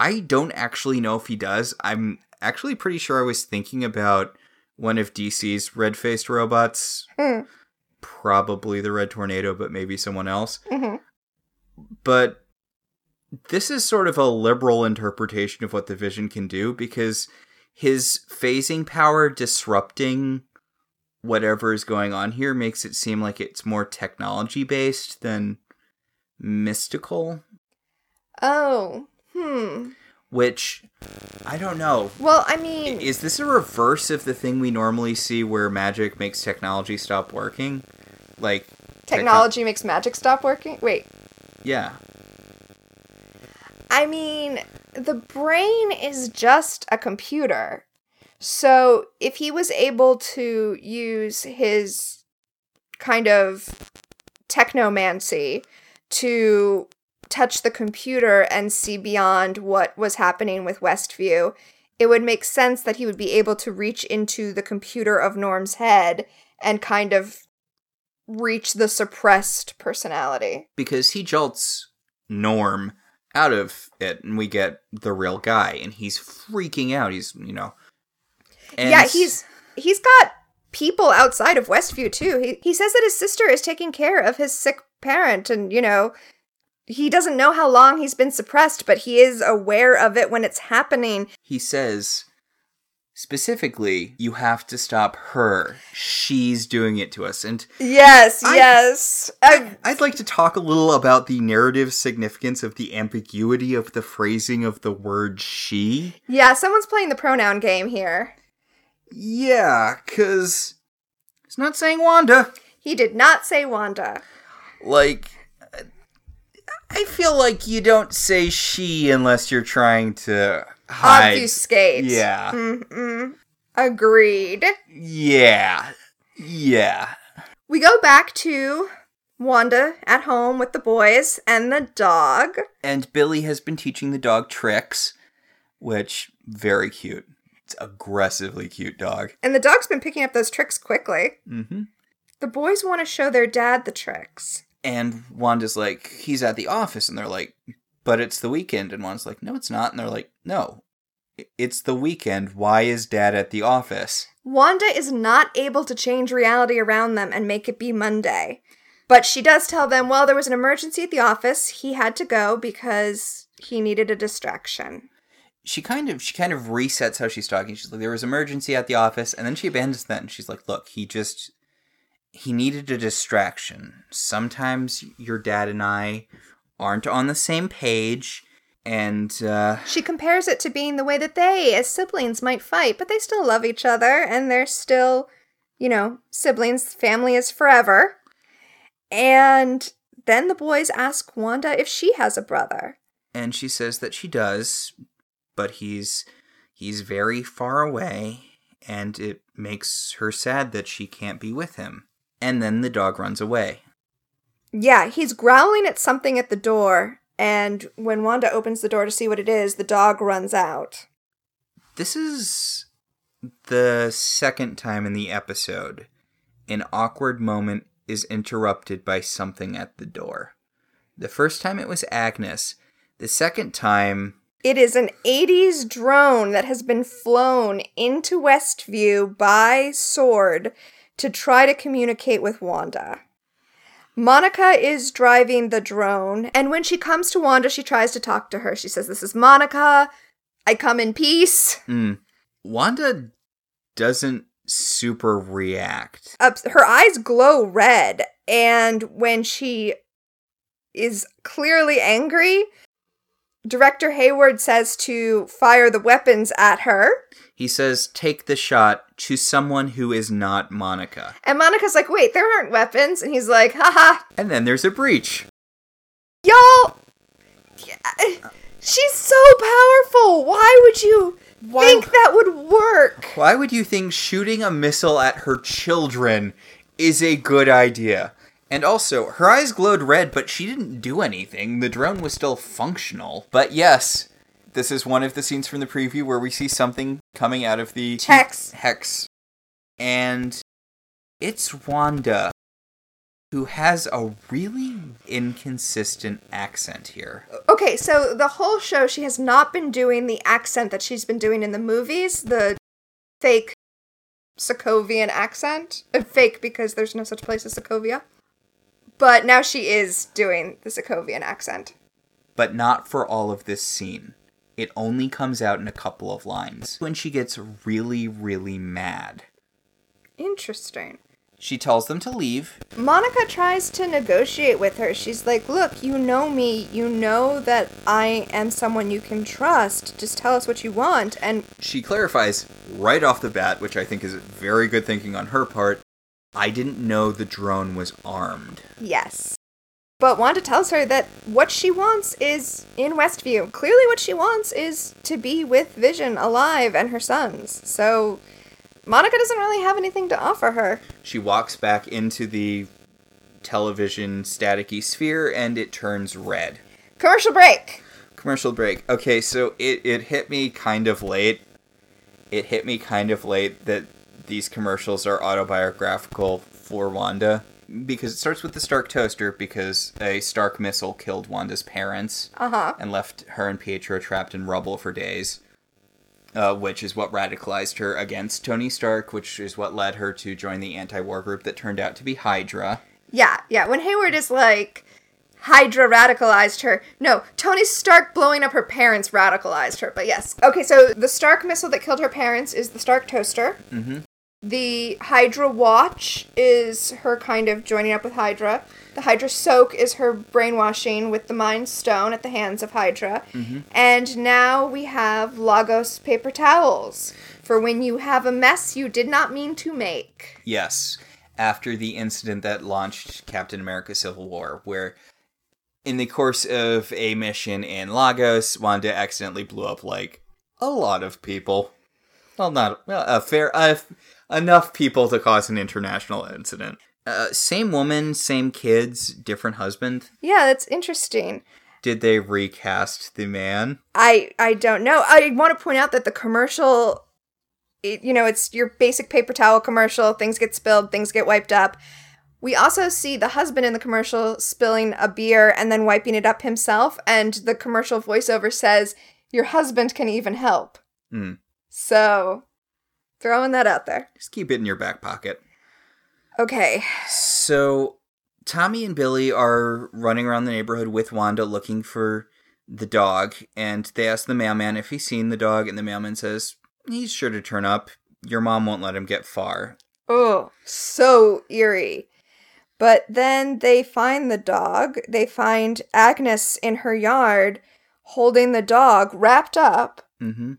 Speaker 2: I don't actually know if he does. I'm actually pretty sure I was thinking about one of DC's red faced robots.
Speaker 1: Hmm.
Speaker 2: Probably the Red Tornado, but maybe someone else.
Speaker 1: Mm-hmm.
Speaker 2: But this is sort of a liberal interpretation of what the Vision can do because his phasing power disrupting whatever is going on here makes it seem like it's more technology based than mystical,
Speaker 1: Oh, hmm.
Speaker 2: which I don't know.
Speaker 1: Well, I mean,
Speaker 2: Is this a reverse of the thing we normally see where magic makes technology stop working? Like techno-
Speaker 1: technology makes magic stop working. Wait,
Speaker 2: yeah.
Speaker 1: I mean, the brain is just a computer. So if he was able to use his kind of technomancy to touch the computer and see beyond what was happening with Westview, it would make sense that he would be able to reach into the computer of Norm's head and kind of reach the suppressed personality.
Speaker 2: because he jolts Norm out of it, and we get the real guy, and he's freaking out. He's you know, and
Speaker 1: yeah, he's he's got people outside of Westview too. He he says that his sister is taking care of his sick parent, and you know, he doesn't know how long he's been suppressed, but he is aware of it when it's happening.
Speaker 2: he says specifically, you have to stop her. She's doing it to us, and
Speaker 1: Yes,
Speaker 2: I-
Speaker 1: yes. I,
Speaker 2: I'd like to talk a little about the narrative significance of the ambiguity of the phrasing of the word she.
Speaker 1: yeah, someone's playing the pronoun game here.
Speaker 2: Yeah, because it's not saying Wanda.
Speaker 1: He did not say Wanda.
Speaker 2: Like, I feel like you don't say she unless you're trying to hide.
Speaker 1: Obfuscate.
Speaker 2: Yeah.
Speaker 1: Mm-mm. Agreed.
Speaker 2: Yeah. Yeah.
Speaker 1: We go back to Wanda at home with the boys and the dog.
Speaker 2: And Billy has been teaching the dog tricks, which very cute. It's aggressively cute dog.
Speaker 1: And the dog's been picking up those tricks quickly.
Speaker 2: Mm-hmm.
Speaker 1: The boys want to show their dad the tricks.
Speaker 2: And Wanda's like, he's at the office, and they're like, but it's the weekend. And Wanda's like, no, it's not. And they're like, no, it's the weekend. Why is dad at the office?
Speaker 1: Wanda is not able to change reality around them and make it be Monday. But she does tell them, well, there was an emergency at the office. He had to go because he needed a distraction.
Speaker 2: She kind of she kind of resets how she's talking. She's like, there was emergency at the office, and then she abandons that. And she's like, look, he just he needed a distraction. Sometimes your dad and I aren't on the same page, and uh,
Speaker 1: She compares it to being the way that they, as siblings, might fight, but they still love each other and they're still, you know, siblings. Family is forever. And then the boys ask Wanda if she has a brother.
Speaker 2: and she says that she does, but he's he's very far away, and it makes her sad that she can't be with him. And then the dog runs away.
Speaker 1: Yeah, he's growling at something at the door, and when Wanda opens the door to see what it is, the dog runs out.
Speaker 2: This is the second time in the episode an awkward moment is interrupted by something at the door. The first time it was Agnes. The second time,
Speaker 1: It is an 80s drone that has been flown into Westview by Sword to try to communicate with Wanda. Monica is driving the drone, and when she comes to Wanda, she tries to talk to her. She says, This is Monica. I come in peace.
Speaker 2: mm, Wanda doesn't super react.
Speaker 1: Uh, her eyes glow red, and when she is clearly angry, Director Hayward says to fire the weapons at her.
Speaker 2: He says, Take the shot to someone who is not Monica.
Speaker 1: And Monica's like, wait, there aren't weapons. And he's like, haha,
Speaker 2: And then there's a breach.
Speaker 1: y'all. Yeah, She's so powerful. Why would you
Speaker 2: Why-
Speaker 1: think that would work?
Speaker 2: Why would you think shooting a missile at her children is a good idea? And also, her eyes glowed red, but she didn't do anything. The drone was still functional. But yes, this is one of the scenes from the preview where we see something coming out of the
Speaker 1: Hex.
Speaker 2: Hex. And it's Wanda who has a really inconsistent accent here.
Speaker 1: Okay, so the whole show, she has not been doing the accent that she's been doing in the movies, the fake Sokovian accent. Uh, fake because there's no such place as Sokovia. But now she is doing the Sokovian accent.
Speaker 2: but not for all of this scene. It only comes out in a couple of lines. When she gets really, really mad,
Speaker 1: Interesting.
Speaker 2: she tells them to leave.
Speaker 1: Monica tries to negotiate with her. She's like, Look, you know me. You know that I am someone you can trust. Just tell us what you want. And
Speaker 2: She clarifies right off the bat, which I think is very good thinking on her part. I didn't know the drone was armed.
Speaker 1: yes. But Wanda tells her that what she wants is in Westview. Clearly, what she wants is to be with Vision alive and her sons. So, Monica doesn't really have anything to offer her.
Speaker 2: She walks back into the television staticky sphere and it turns red.
Speaker 1: Commercial break.
Speaker 2: Commercial break. Okay, so it, it hit me kind of late. It hit me kind of late that these commercials are autobiographical for Wanda. Because it starts with the Stark toaster, because a Stark missile killed Wanda's parents
Speaker 1: Uh huh.
Speaker 2: and left her and Pietro trapped in rubble for days. Uh, which is what radicalized her against Tony Stark, which is what led her to join the anti war group that turned out to be Hydra.
Speaker 1: Yeah, yeah. When Hayward is like, Hydra radicalized her. No, Tony Stark blowing up her parents radicalized her. But yes. Okay, so the Stark missile that killed her parents is the Stark toaster.
Speaker 2: Mm-hmm.
Speaker 1: The Hydra watch is her kind of joining up with Hydra. The Hydra soak is her brainwashing with the Mind Stone at the hands of Hydra. And now we have Lagos paper towels for when you have a mess you did not mean to make.
Speaker 2: Yes, after the incident that launched Captain America Civil War, where in the course of a mission in Lagos, Wanda accidentally blew up like a lot of people. Well, not well, a fair uh, enough people to cause an international incident. Uh, same woman, same kids, different husband.
Speaker 1: Yeah, that's interesting.
Speaker 2: Did they recast the man?
Speaker 1: I I don't know. I want to point out that the commercial, it, you know, it's your basic paper towel commercial. Things get spilled, things get wiped up. We also see the husband in the commercial spilling a beer and then wiping it up himself, and the commercial voiceover says, Your husband can even help.
Speaker 2: Hmm.
Speaker 1: So, throwing that out there.
Speaker 2: Just keep it in your back pocket.
Speaker 1: Okay.
Speaker 2: So Tommy and Billy are running around the neighborhood with Wanda looking for the dog, and they ask the mailman if he's seen the dog, and the mailman says he's sure to turn up. Your mom won't let him get far.
Speaker 1: Oh, so eerie. But then they find the dog. They find Agnes in her yard holding the dog wrapped up,
Speaker 2: Mm-hmm.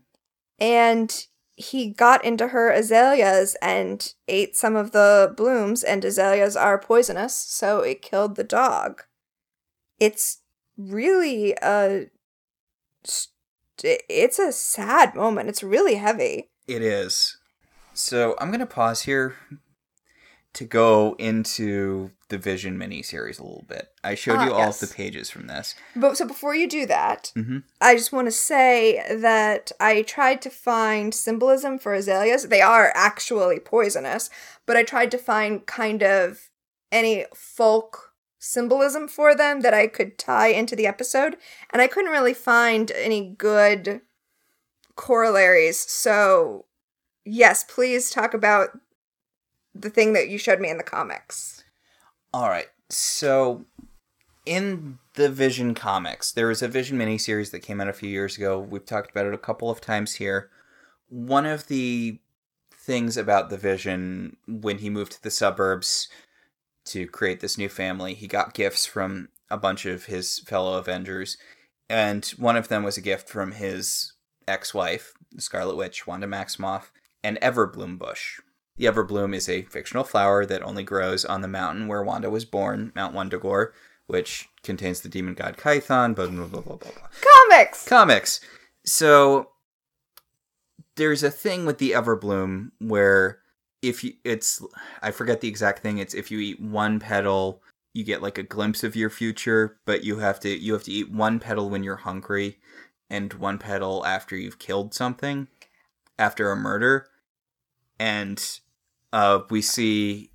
Speaker 1: and he got into her azaleas and ate some of the blooms, and azaleas are poisonous, so it killed the dog. It's really a. It's a sad moment. It's really heavy.
Speaker 2: It is. So I'm gonna pause here to go into the Vision miniseries a little bit. I showed
Speaker 1: Ah,
Speaker 2: you all
Speaker 1: yes.
Speaker 2: of the pages from this.
Speaker 1: But so before you do that,
Speaker 2: Mm-hmm.
Speaker 1: I just want to say that I tried to find symbolism for azaleas. They are actually poisonous, but I tried to find kind of any folk symbolism for them that I could tie into the episode, and I couldn't really find any good corollaries. So, yes, please talk about the thing that you showed me in the comics.
Speaker 2: All right. So, in the Vision comics, there was a Vision miniseries that came out a few years ago. We've talked about it a couple of times here. One of the things about the Vision when he moved to the suburbs to create this new family, he got gifts from a bunch of his fellow Avengers, and one of them was a gift from his ex-wife, Scarlet Witch, Wanda Maximoff, an Everbloom bush. The Everbloom is a fictional flower that only grows on the mountain where Wanda was born, Mount Wundagore, which contains the demon god Chthon, blah, blah, blah, blah, blah.
Speaker 1: Comics!
Speaker 2: Comics. So there's a thing with the Everbloom where if you it's I forget the exact thing, it's if you eat one petal, you get like a glimpse of your future, but you have to you have to eat one petal when you're hungry and one petal after you've killed something after a murder. And uh we see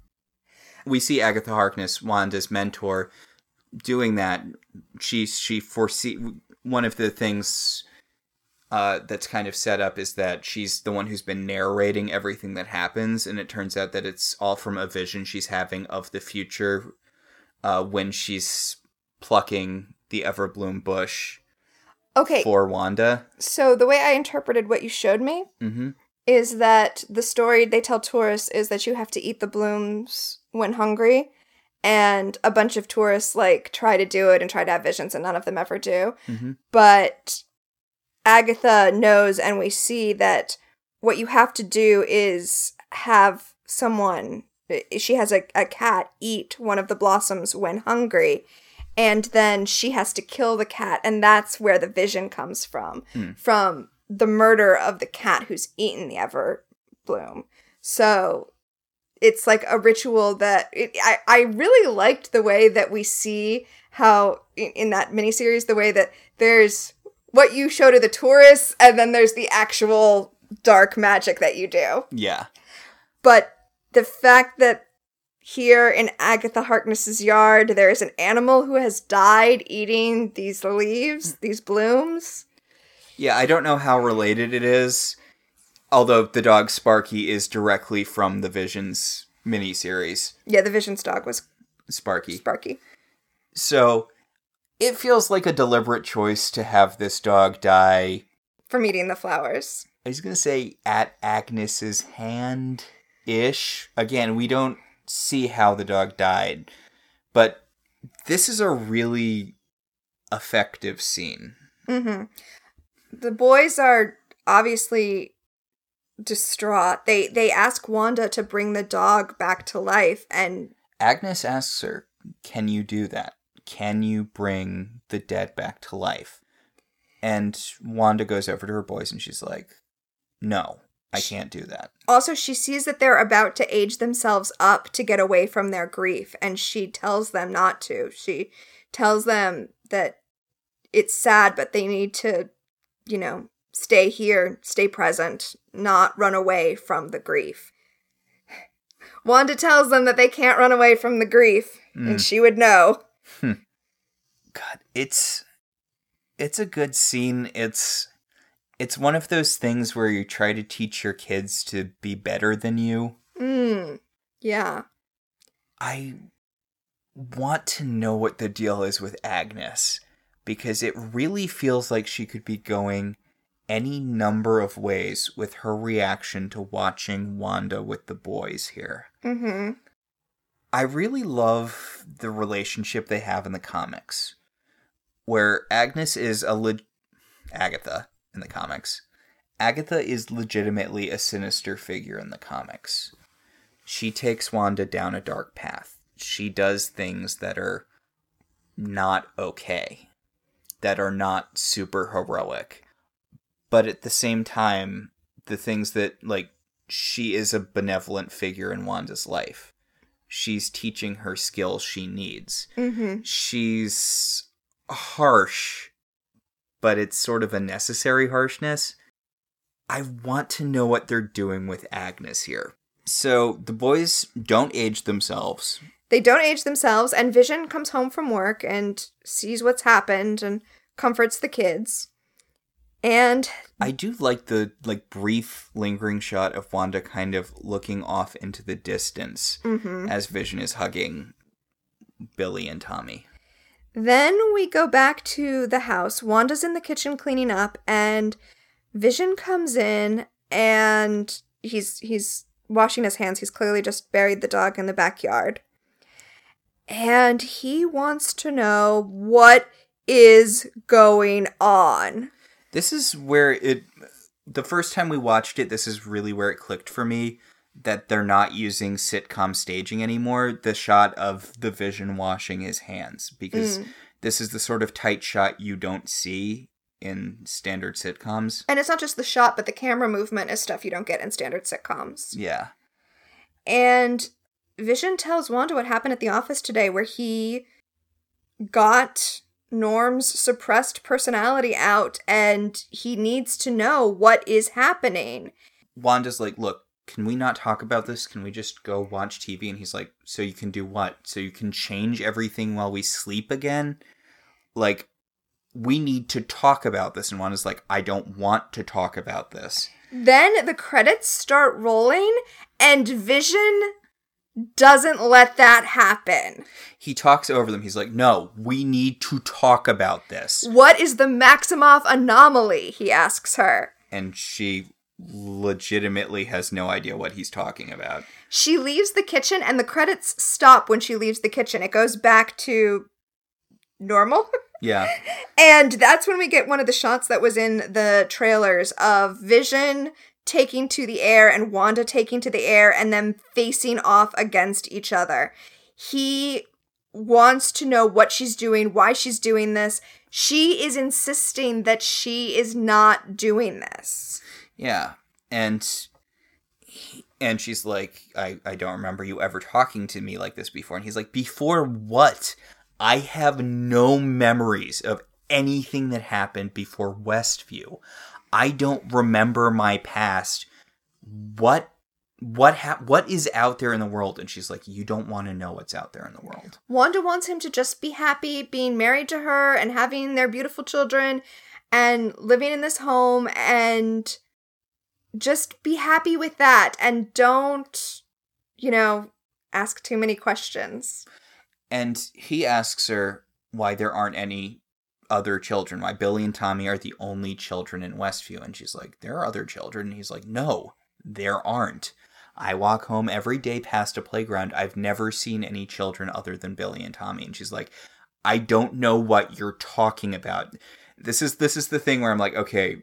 Speaker 2: we see Agatha Harkness, Wanda's mentor, doing that. She she foresee one of the things uh, that's kind of set up is that she's the one who's been narrating everything that happens, and it turns out that it's all from a vision she's having of the future uh, when she's plucking the Everbloom bush
Speaker 1: Okay,
Speaker 2: for Wanda.
Speaker 1: so the way I interpreted what you showed me
Speaker 2: hmm
Speaker 1: is that the story they tell tourists is that you have to eat the blooms when hungry and a bunch of tourists like try to do it and try to have visions and none of them ever do.
Speaker 2: Hmm
Speaker 1: but agatha knows and we see that what you have to do is have someone she has a, a cat eat one of the blossoms when hungry and then she has to kill the cat and that's where the vision comes from.
Speaker 2: Hmm.
Speaker 1: from the murder of the cat who's eaten the ever bloom so it's like a ritual that it, I, I really liked the way that we see how in, in that miniseries the way that there's what you show to the tourists and then there's the actual dark magic that you do
Speaker 2: Yeah.
Speaker 1: but the fact that here in Agatha Harkness's yard there is an animal who has died eating these leaves, these blooms.
Speaker 2: Yeah, I don't know how related it is, although the dog Sparky is directly from the Visions miniseries.
Speaker 1: Yeah, the Vision's dog was
Speaker 2: Sparky.
Speaker 1: Sparky.
Speaker 2: So it feels like a deliberate choice to have this dog die.
Speaker 1: from eating the flowers.
Speaker 2: I was gonna say at Agnes's hand ish. Again, we don't see how the dog died, but this is a really effective scene.
Speaker 1: hmm The boys are obviously distraught. They they ask Wanda to bring the dog back to life, and
Speaker 2: Agnes asks her, Can you do that? Can you bring the dead back to life? And Wanda goes over to her boys and she's like, No, I can't do that.
Speaker 1: also she sees that they're about to age themselves up to get away from their grief, and she tells them not to. She tells them that it's sad, but they need to, you know, stay here, stay present, not run away from the grief. Wanda tells them that they can't run away from the grief, and she would know.
Speaker 2: God, it's it's a good scene. It's it's one of those things where you try to teach your kids to be better than you.
Speaker 1: Mm. Yeah.
Speaker 2: I want to know what the deal is with Agnes because it really feels like she could be going any number of ways with her reaction to watching Wanda with the boys here.
Speaker 1: Mm-hmm.
Speaker 2: I really love the relationship they have in the comics, where Agnes is a leg- Agatha in the comics. Agatha is legitimately a sinister figure in the comics. She takes Wanda down a dark path. She does things that are not okay, that are not super heroic. But at the same time, the things that, like, she is a benevolent figure in Wanda's life. She's teaching her skills she needs.
Speaker 1: Mm-hmm.
Speaker 2: She's harsh, but it's sort of a necessary harshness. I want to know what they're doing with Agnes here. So the boys don't age themselves.
Speaker 1: They don't age themselves, and Vision comes home from work and sees what's happened and comforts the kids. And
Speaker 2: I do like the like brief lingering shot of Wanda kind of looking off into the distance
Speaker 1: mhm.
Speaker 2: as Vision is hugging Billy and Tommy.
Speaker 1: then we go back to the house. Wanda's in the kitchen cleaning up, and Vision comes in and he's he's washing his hands. He's clearly just buried the dog in the backyard. And he wants to know what is going on.
Speaker 2: This is where it the first time we watched it, this is really where it clicked for me that they're not using sitcom staging anymore. The shot of the vision washing his hands because mm. this is the sort of tight shot you don't see in standard sitcoms.
Speaker 1: And it's not just the shot, but the camera movement is stuff you don't get in standard sitcoms.
Speaker 2: Yeah.
Speaker 1: And Vision tells Wanda what happened at the office today, where he got Norm's suppressed personality out and he needs to know what is happening.
Speaker 2: Wanda's like, "Look, can we not talk about this? Can we just go watch TV?" And he's like, "So you can do what? So you can change everything while we sleep again?" Like we need to talk about this and Wanda's like, "I don't want to talk about this."
Speaker 1: Then the credits start rolling and Vision doesn't let that happen.
Speaker 2: He talks over them. He's like, "No, we need to talk about this."
Speaker 1: What is the Maximoff anomaly? He asks her.
Speaker 2: And she legitimately has no idea what he's talking about.
Speaker 1: She leaves the kitchen and the credits stop when she leaves the kitchen. It goes back to normal.
Speaker 2: Yeah.
Speaker 1: and that's when we get one of the shots that was in the trailers of Vision taking to the air and Wanda taking to the air and them facing off against each other. He wants to know what she's doing, why she's doing this. She is insisting that she is not doing this.
Speaker 2: Yeah. And and she's like, I, I don't remember you ever talking to me like this before. And he's like, Before what? I have no memories of anything that happened before Westview. I don't remember my past. What what ha- what is out there in the world? And she's like, You don't want to know what's out there in the world.
Speaker 1: Wanda wants him to just be happy being married to her and having their beautiful children and living in this home and just be happy with that and don't, you know, ask too many questions.
Speaker 2: And he asks her why there aren't any other children, why Billy and Tommy are the only children in Westview. And she's like, There are other children. And he's like, No, there aren't. I walk home every day past a playground. I've never seen any children other than Billy and Tommy. And she's like, I don't know what you're talking about. This is this is the thing where I'm like, okay,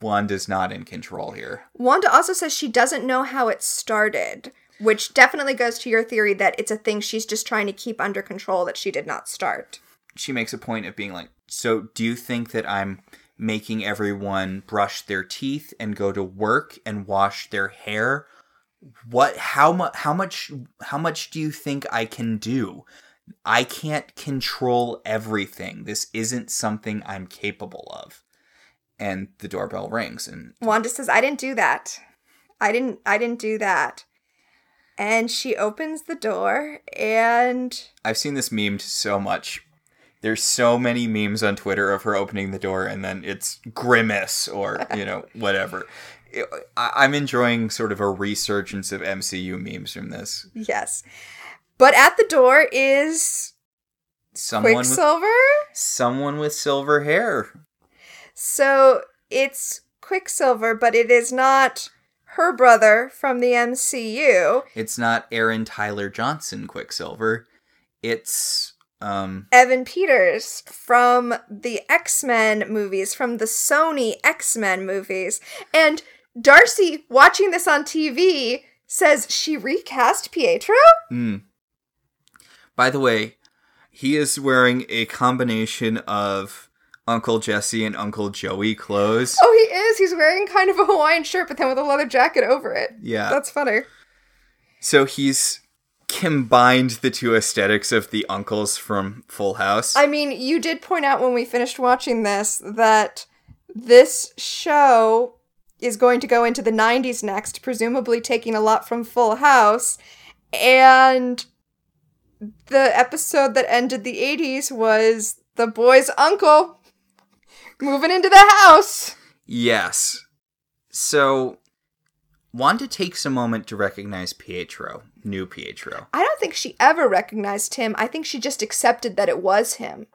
Speaker 2: Wanda's not in control here.
Speaker 1: Wanda also says she doesn't know how it started, which definitely goes to your theory that it's a thing she's just trying to keep under control that she did not start.
Speaker 2: She makes a point of being like, So, do you think that I'm making everyone brush their teeth and go to work and wash their hair? What how much how much how much do you think I can do? I can't control everything. This isn't something I'm capable of. And the doorbell rings and
Speaker 1: Wanda says, "I didn't do that. I didn't. I didn't do that." and she opens the door and
Speaker 2: I've seen this memed so much. There's so many memes on Twitter of her opening the door and then it's grimace or, you know, whatever. I'm enjoying sort of a resurgence of MCU memes from this.
Speaker 1: yes. But at the door is
Speaker 2: Someone with,
Speaker 1: Quicksilver.
Speaker 2: someone with silver hair.
Speaker 1: So it's Quicksilver, but it is not her brother from the MCU,
Speaker 2: It's not Aaron Taylor-Johnson Quicksilver. It's um
Speaker 1: Evan Peters from the X Men movies, from the Sony X Men movies. And Darcy, watching this on TV, says she recast Pietro?
Speaker 2: mm. By the way, he is wearing a combination of Uncle Jesse and Uncle Joey clothes.
Speaker 1: Oh, he is. He's wearing kind of a Hawaiian shirt, but then with a leather jacket over it.
Speaker 2: Yeah.
Speaker 1: That's funny.
Speaker 2: So he's combined the two aesthetics of the uncles from Full House.
Speaker 1: I mean, you did point out when we finished watching this that this show is going to go into the 90s next, presumably taking a lot from Full House. And the episode that ended the 80s was the boy's uncle moving into the house.
Speaker 2: yes. So Wanda takes a moment to recognize Pietro, new Pietro.
Speaker 1: I don't think she ever recognized him. I think she just accepted that it was him.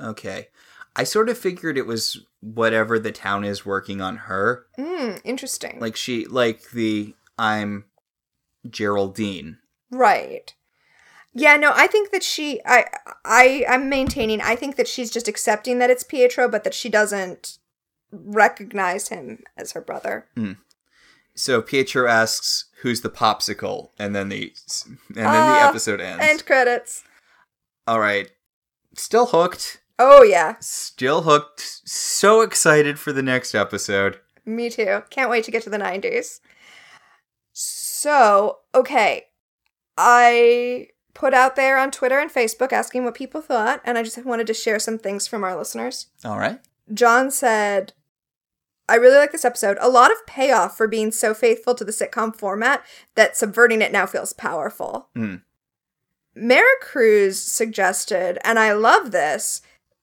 Speaker 2: Okay. I sort of figured it was whatever the town is working on her.
Speaker 1: Hmm, interesting.
Speaker 2: Like she like the I'm Geraldine.
Speaker 1: Right. Yeah, no, I think that she I I I'm maintaining I think that she's just accepting that it's Pietro but that she doesn't recognize him as her brother.
Speaker 2: So Pietro asks, "Who's the popsicle?" and then the and then the
Speaker 1: Ah,
Speaker 2: episode ends.
Speaker 1: End credits.
Speaker 2: All right. Still hooked.
Speaker 1: Oh yeah,
Speaker 2: Still hooked. So excited for the next episode.
Speaker 1: me too. Can't wait to get to the 90s. So, okay. I put out there on Twitter and Facebook asking what people thought and I just wanted to share some things from our listeners.
Speaker 2: All right.
Speaker 1: John said, I really like this episode. A lot of payoff for being so faithful to the sitcom format that subverting it now feels powerful.
Speaker 2: Hmm.
Speaker 1: Maricruz suggested, and I love this,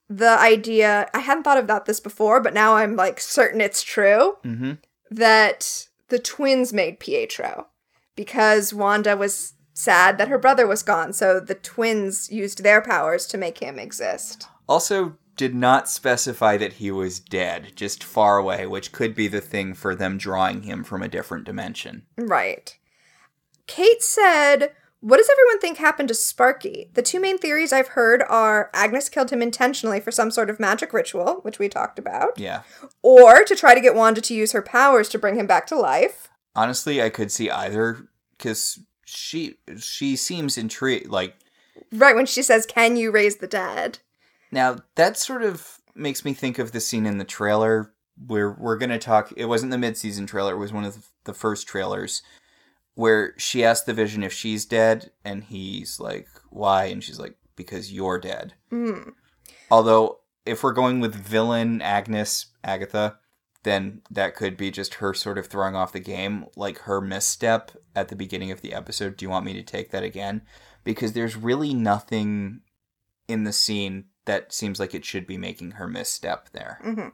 Speaker 1: the idea I hadn't thought about this before, but now I'm like certain it's true
Speaker 2: Mm-hmm.
Speaker 1: that the twins made Pietro because Wanda was sad that her brother was gone, so the twins used their powers to make him exist.
Speaker 2: Also, did not specify that he was dead, just far away, which could be the thing for them drawing him from a different dimension.
Speaker 1: Right. Kate said, What does everyone think happened to Sparky? The two main theories I've heard are Agnes killed him intentionally for some sort of magic ritual, which we talked about,
Speaker 2: Yeah.
Speaker 1: or to try to get Wanda to use her powers to bring him back to life.
Speaker 2: Honestly, I could see either because she she seems intrigued. Like
Speaker 1: Right when she says, Can you raise the dead?
Speaker 2: Now, that sort of makes me think of the scene in the trailer where we're gonna talk. It wasn't the mid-season trailer; it was one of the first trailers where she asked the Vision if she's dead, and he's like, "Why?" and she's like, "Because you're dead."
Speaker 1: Mm.
Speaker 2: Although, if we're going with villain Agnes Agatha, then that could be just her sort of throwing off the game, like her misstep at the beginning of the episode. Do you want me to take that again? Because there's really nothing in the scene that seems like it should be making her misstep there.
Speaker 1: hmm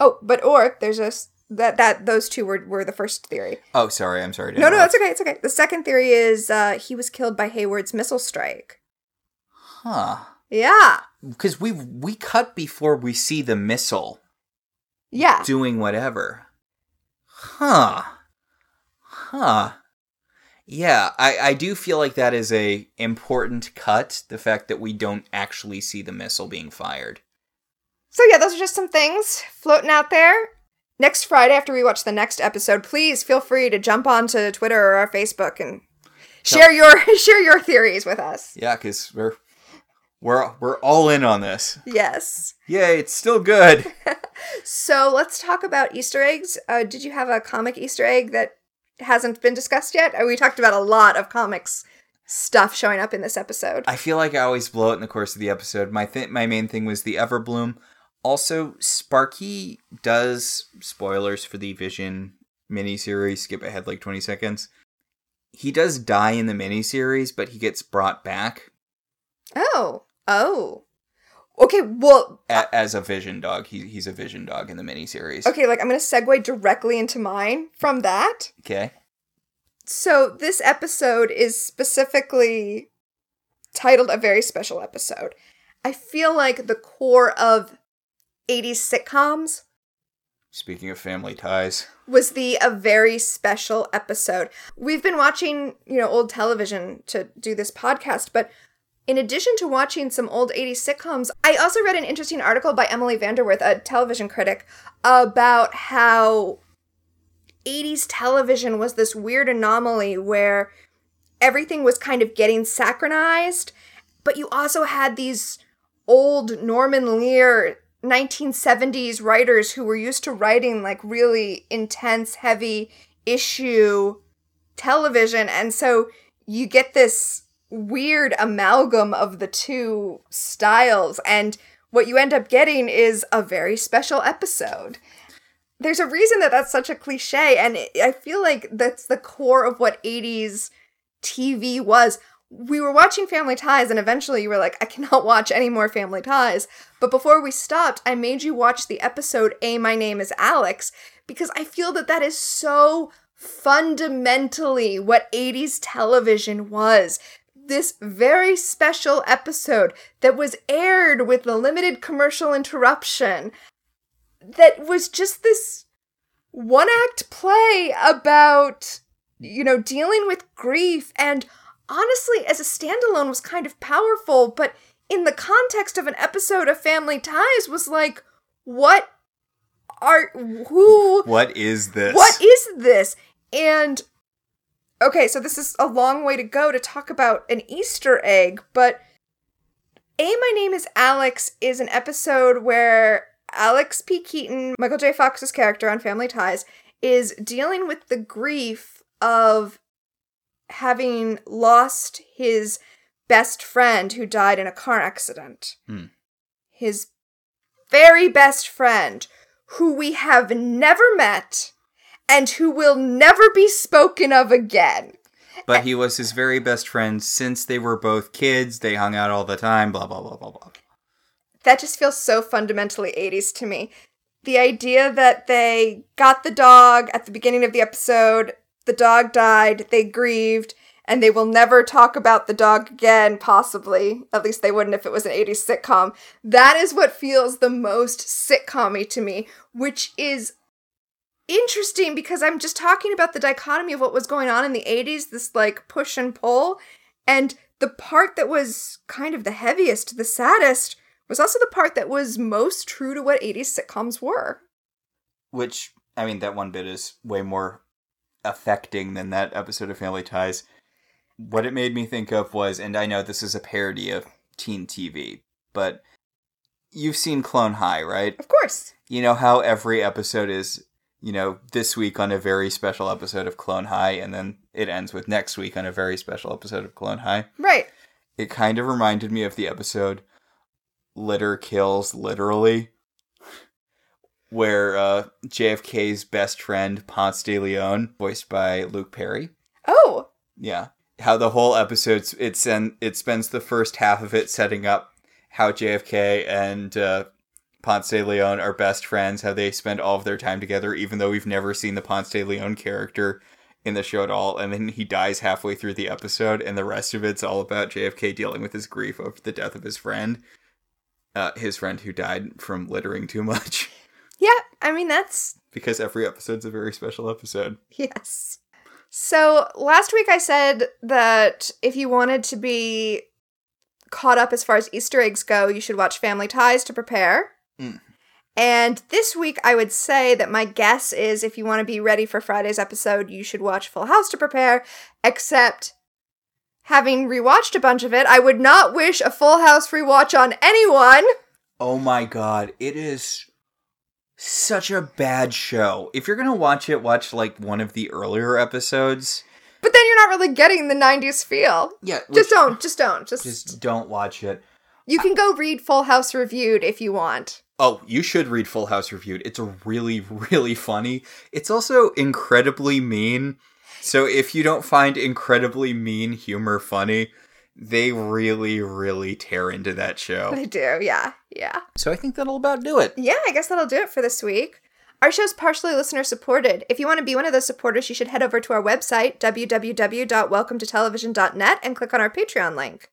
Speaker 1: Oh, but or there's a that that those two were were the first theory.
Speaker 2: Oh, sorry, I'm sorry.
Speaker 1: No, no, that's okay. It's okay. The second theory is uh, he was killed by Hayward's missile strike.
Speaker 2: Huh?
Speaker 1: Yeah,
Speaker 2: Because we we cut before we see the missile
Speaker 1: yeah.
Speaker 2: doing whatever. Huh. Huh. Yeah, I, I do feel like that is a important cut, the fact that we don't actually see the missile being fired.
Speaker 1: So yeah, those are just some things floating out there. Next Friday, after we watch the next episode, please feel free to jump onto Twitter or our Facebook and share your share your theories with us.
Speaker 2: Yeah, because we're we're we're all in on this.
Speaker 1: Yes.
Speaker 2: Yay, it's still good.
Speaker 1: So let's talk about Easter eggs. Uh, did you have a comic Easter egg that hasn't been discussed yet? Uh, We talked about a lot of comics stuff showing up in this episode.
Speaker 2: I feel like I always blow it in the course of the episode. My th- my main thing was the Everbloom. Also, Sparky does spoilers for the Vision miniseries. Skip ahead like twenty seconds. he does die in the miniseries, but he gets brought back
Speaker 1: Oh. Oh. Okay, well,
Speaker 2: a- as a Vision dog. He, he's a Vision dog in the miniseries.
Speaker 1: okay, like I'm going to segue directly into mine from that.
Speaker 2: Okay.
Speaker 1: So, this episode is specifically titled a very special episode. I feel like the core of 80s sitcoms
Speaker 2: Speaking of family ties,
Speaker 1: was the a very special episode. We've been watching, you know, old television to do this podcast, but in addition to watching some old 80s sitcoms, I also read an interesting article by Emily VanDerWerff, a television critic, about how 80s television was this weird anomaly where everything was kind of getting saccharinized, but you also had these old Norman Lear 1970s writers who were used to writing like really intense, heavy issue television. And so you get this weird amalgam of the two styles. And what you end up getting is a very special episode. There's a reason that that's such a cliche. And I feel like that's the core of what 80s TV was. We were watching Family Ties, and eventually you were like, I cannot watch any more Family Ties. But before we stopped, I made you watch the episode A My Name is Alex because I feel that that is so fundamentally what 80s television was. This very special episode that was aired with a limited commercial interruption that was just this one act play about, you know, dealing with grief and honestly, as a standalone, was kind of powerful, but in the context of an episode of Family Ties, was like, what are who?
Speaker 2: what is this?
Speaker 1: What is this? And okay, so this is a long way to go to talk about an Easter egg, but A My Name is Alex is an episode where Alex P. Keaton, Michael J. Fox's character on Family Ties, is dealing with the grief of having lost his best friend who died in a car accident.
Speaker 2: Hmm.
Speaker 1: His very best friend, who we have never met and who will never be spoken of again.
Speaker 2: But he was his very best friend since they were both kids. They hung out all the time. Blah blah blah blah blah.
Speaker 1: That just feels so fundamentally 80s to me. The idea that they got the dog at the beginning of the episode, the dog died, they grieved, and they will never talk about the dog again, possibly. At least they wouldn't if it was an 80s sitcom. That is what feels the most sitcom to me, which is interesting because I'm just talking about the dichotomy of what was going on in the 80s, this like push and pull. And the part that was kind of the heaviest, the saddest, was also the part that was most true to what 80s sitcoms were.
Speaker 2: Which I mean, that one bit is way more affecting than that episode of Family Ties. What it made me think of was, and I know this is a parody of teen TV, but you've seen Clone High, right?
Speaker 1: Of course.
Speaker 2: You know how every episode is, you know, this week on a very special episode of Clone High, and then it ends with next week on a very special episode of Clone High.
Speaker 1: Right.
Speaker 2: It kind of reminded me of the episode Litter Kills Literally, where uh, JFK's best friend, Ponce de Leon, voiced by Luke Perry.
Speaker 1: Oh,
Speaker 2: Yeah. How the whole episode, it, sen- it spends the first half of it setting up how JFK and uh, Ponce de Leon are best friends, how they spend all of their time together, even though we've never seen the Ponce de Leon character in the show at all. And then he dies halfway through the episode, and the rest of it's all about JFK dealing with his grief over the death of his friend. Uh, his friend who died from littering too much.
Speaker 1: yeah. I mean, that's
Speaker 2: because every episode's a very special episode.
Speaker 1: Yes. So last week I said that if you wanted to be caught up as far as Easter eggs go, you should watch Family Ties to prepare.
Speaker 2: Mm.
Speaker 1: And this week I would say that my guess is if you want to be ready for Friday's episode, you should watch Full House to prepare, except having rewatched a bunch of it, I would not wish a Full House rewatch on anyone.
Speaker 2: Oh my god, it is such a bad show. If you're gonna watch it, watch like one of the earlier episodes.
Speaker 1: But then you're not really getting the 90s feel.
Speaker 2: Yeah,
Speaker 1: Just don't, just don't. Just,
Speaker 2: just don't watch it.
Speaker 1: you can go read Full House reviewed if you want.
Speaker 2: Oh, you should read Full House Reviewed. It's really, really funny. It's also incredibly mean. So if you don't find incredibly mean humor funny, they really, really tear into that show.
Speaker 1: They do, yeah, yeah.
Speaker 2: So I think that'll about do it.
Speaker 1: Yeah, I guess that'll do it for this week. Our show's partially listener supported. If you want to be one of those supporters, you should head over to our website, www.welcometotelevision.net, and click on our Patreon link.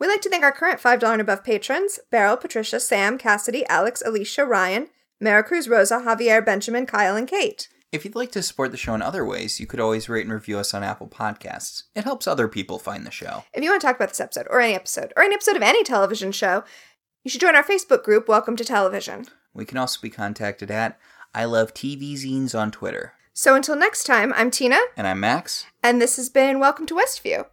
Speaker 1: We'd like to thank our current $5 and above patrons Beryl, Patricia, Sam, Cassidy, Alex, Alicia, Ryan, Maricruz, Rosa, Javier, Benjamin, Kyle, and Kate.
Speaker 2: If you'd like to support the show in other ways, you could always rate and review us on Apple Podcasts. It helps other people find the show.
Speaker 1: If you want to talk about this episode, or any episode, or any episode of any television show, you should join our Facebook group, Welcome to Television.
Speaker 2: We can also be contacted at I Love TV Zines on Twitter.
Speaker 1: So until next time, I'm Tina,
Speaker 2: And I'm Max.
Speaker 1: and this has been Welcome to Westview.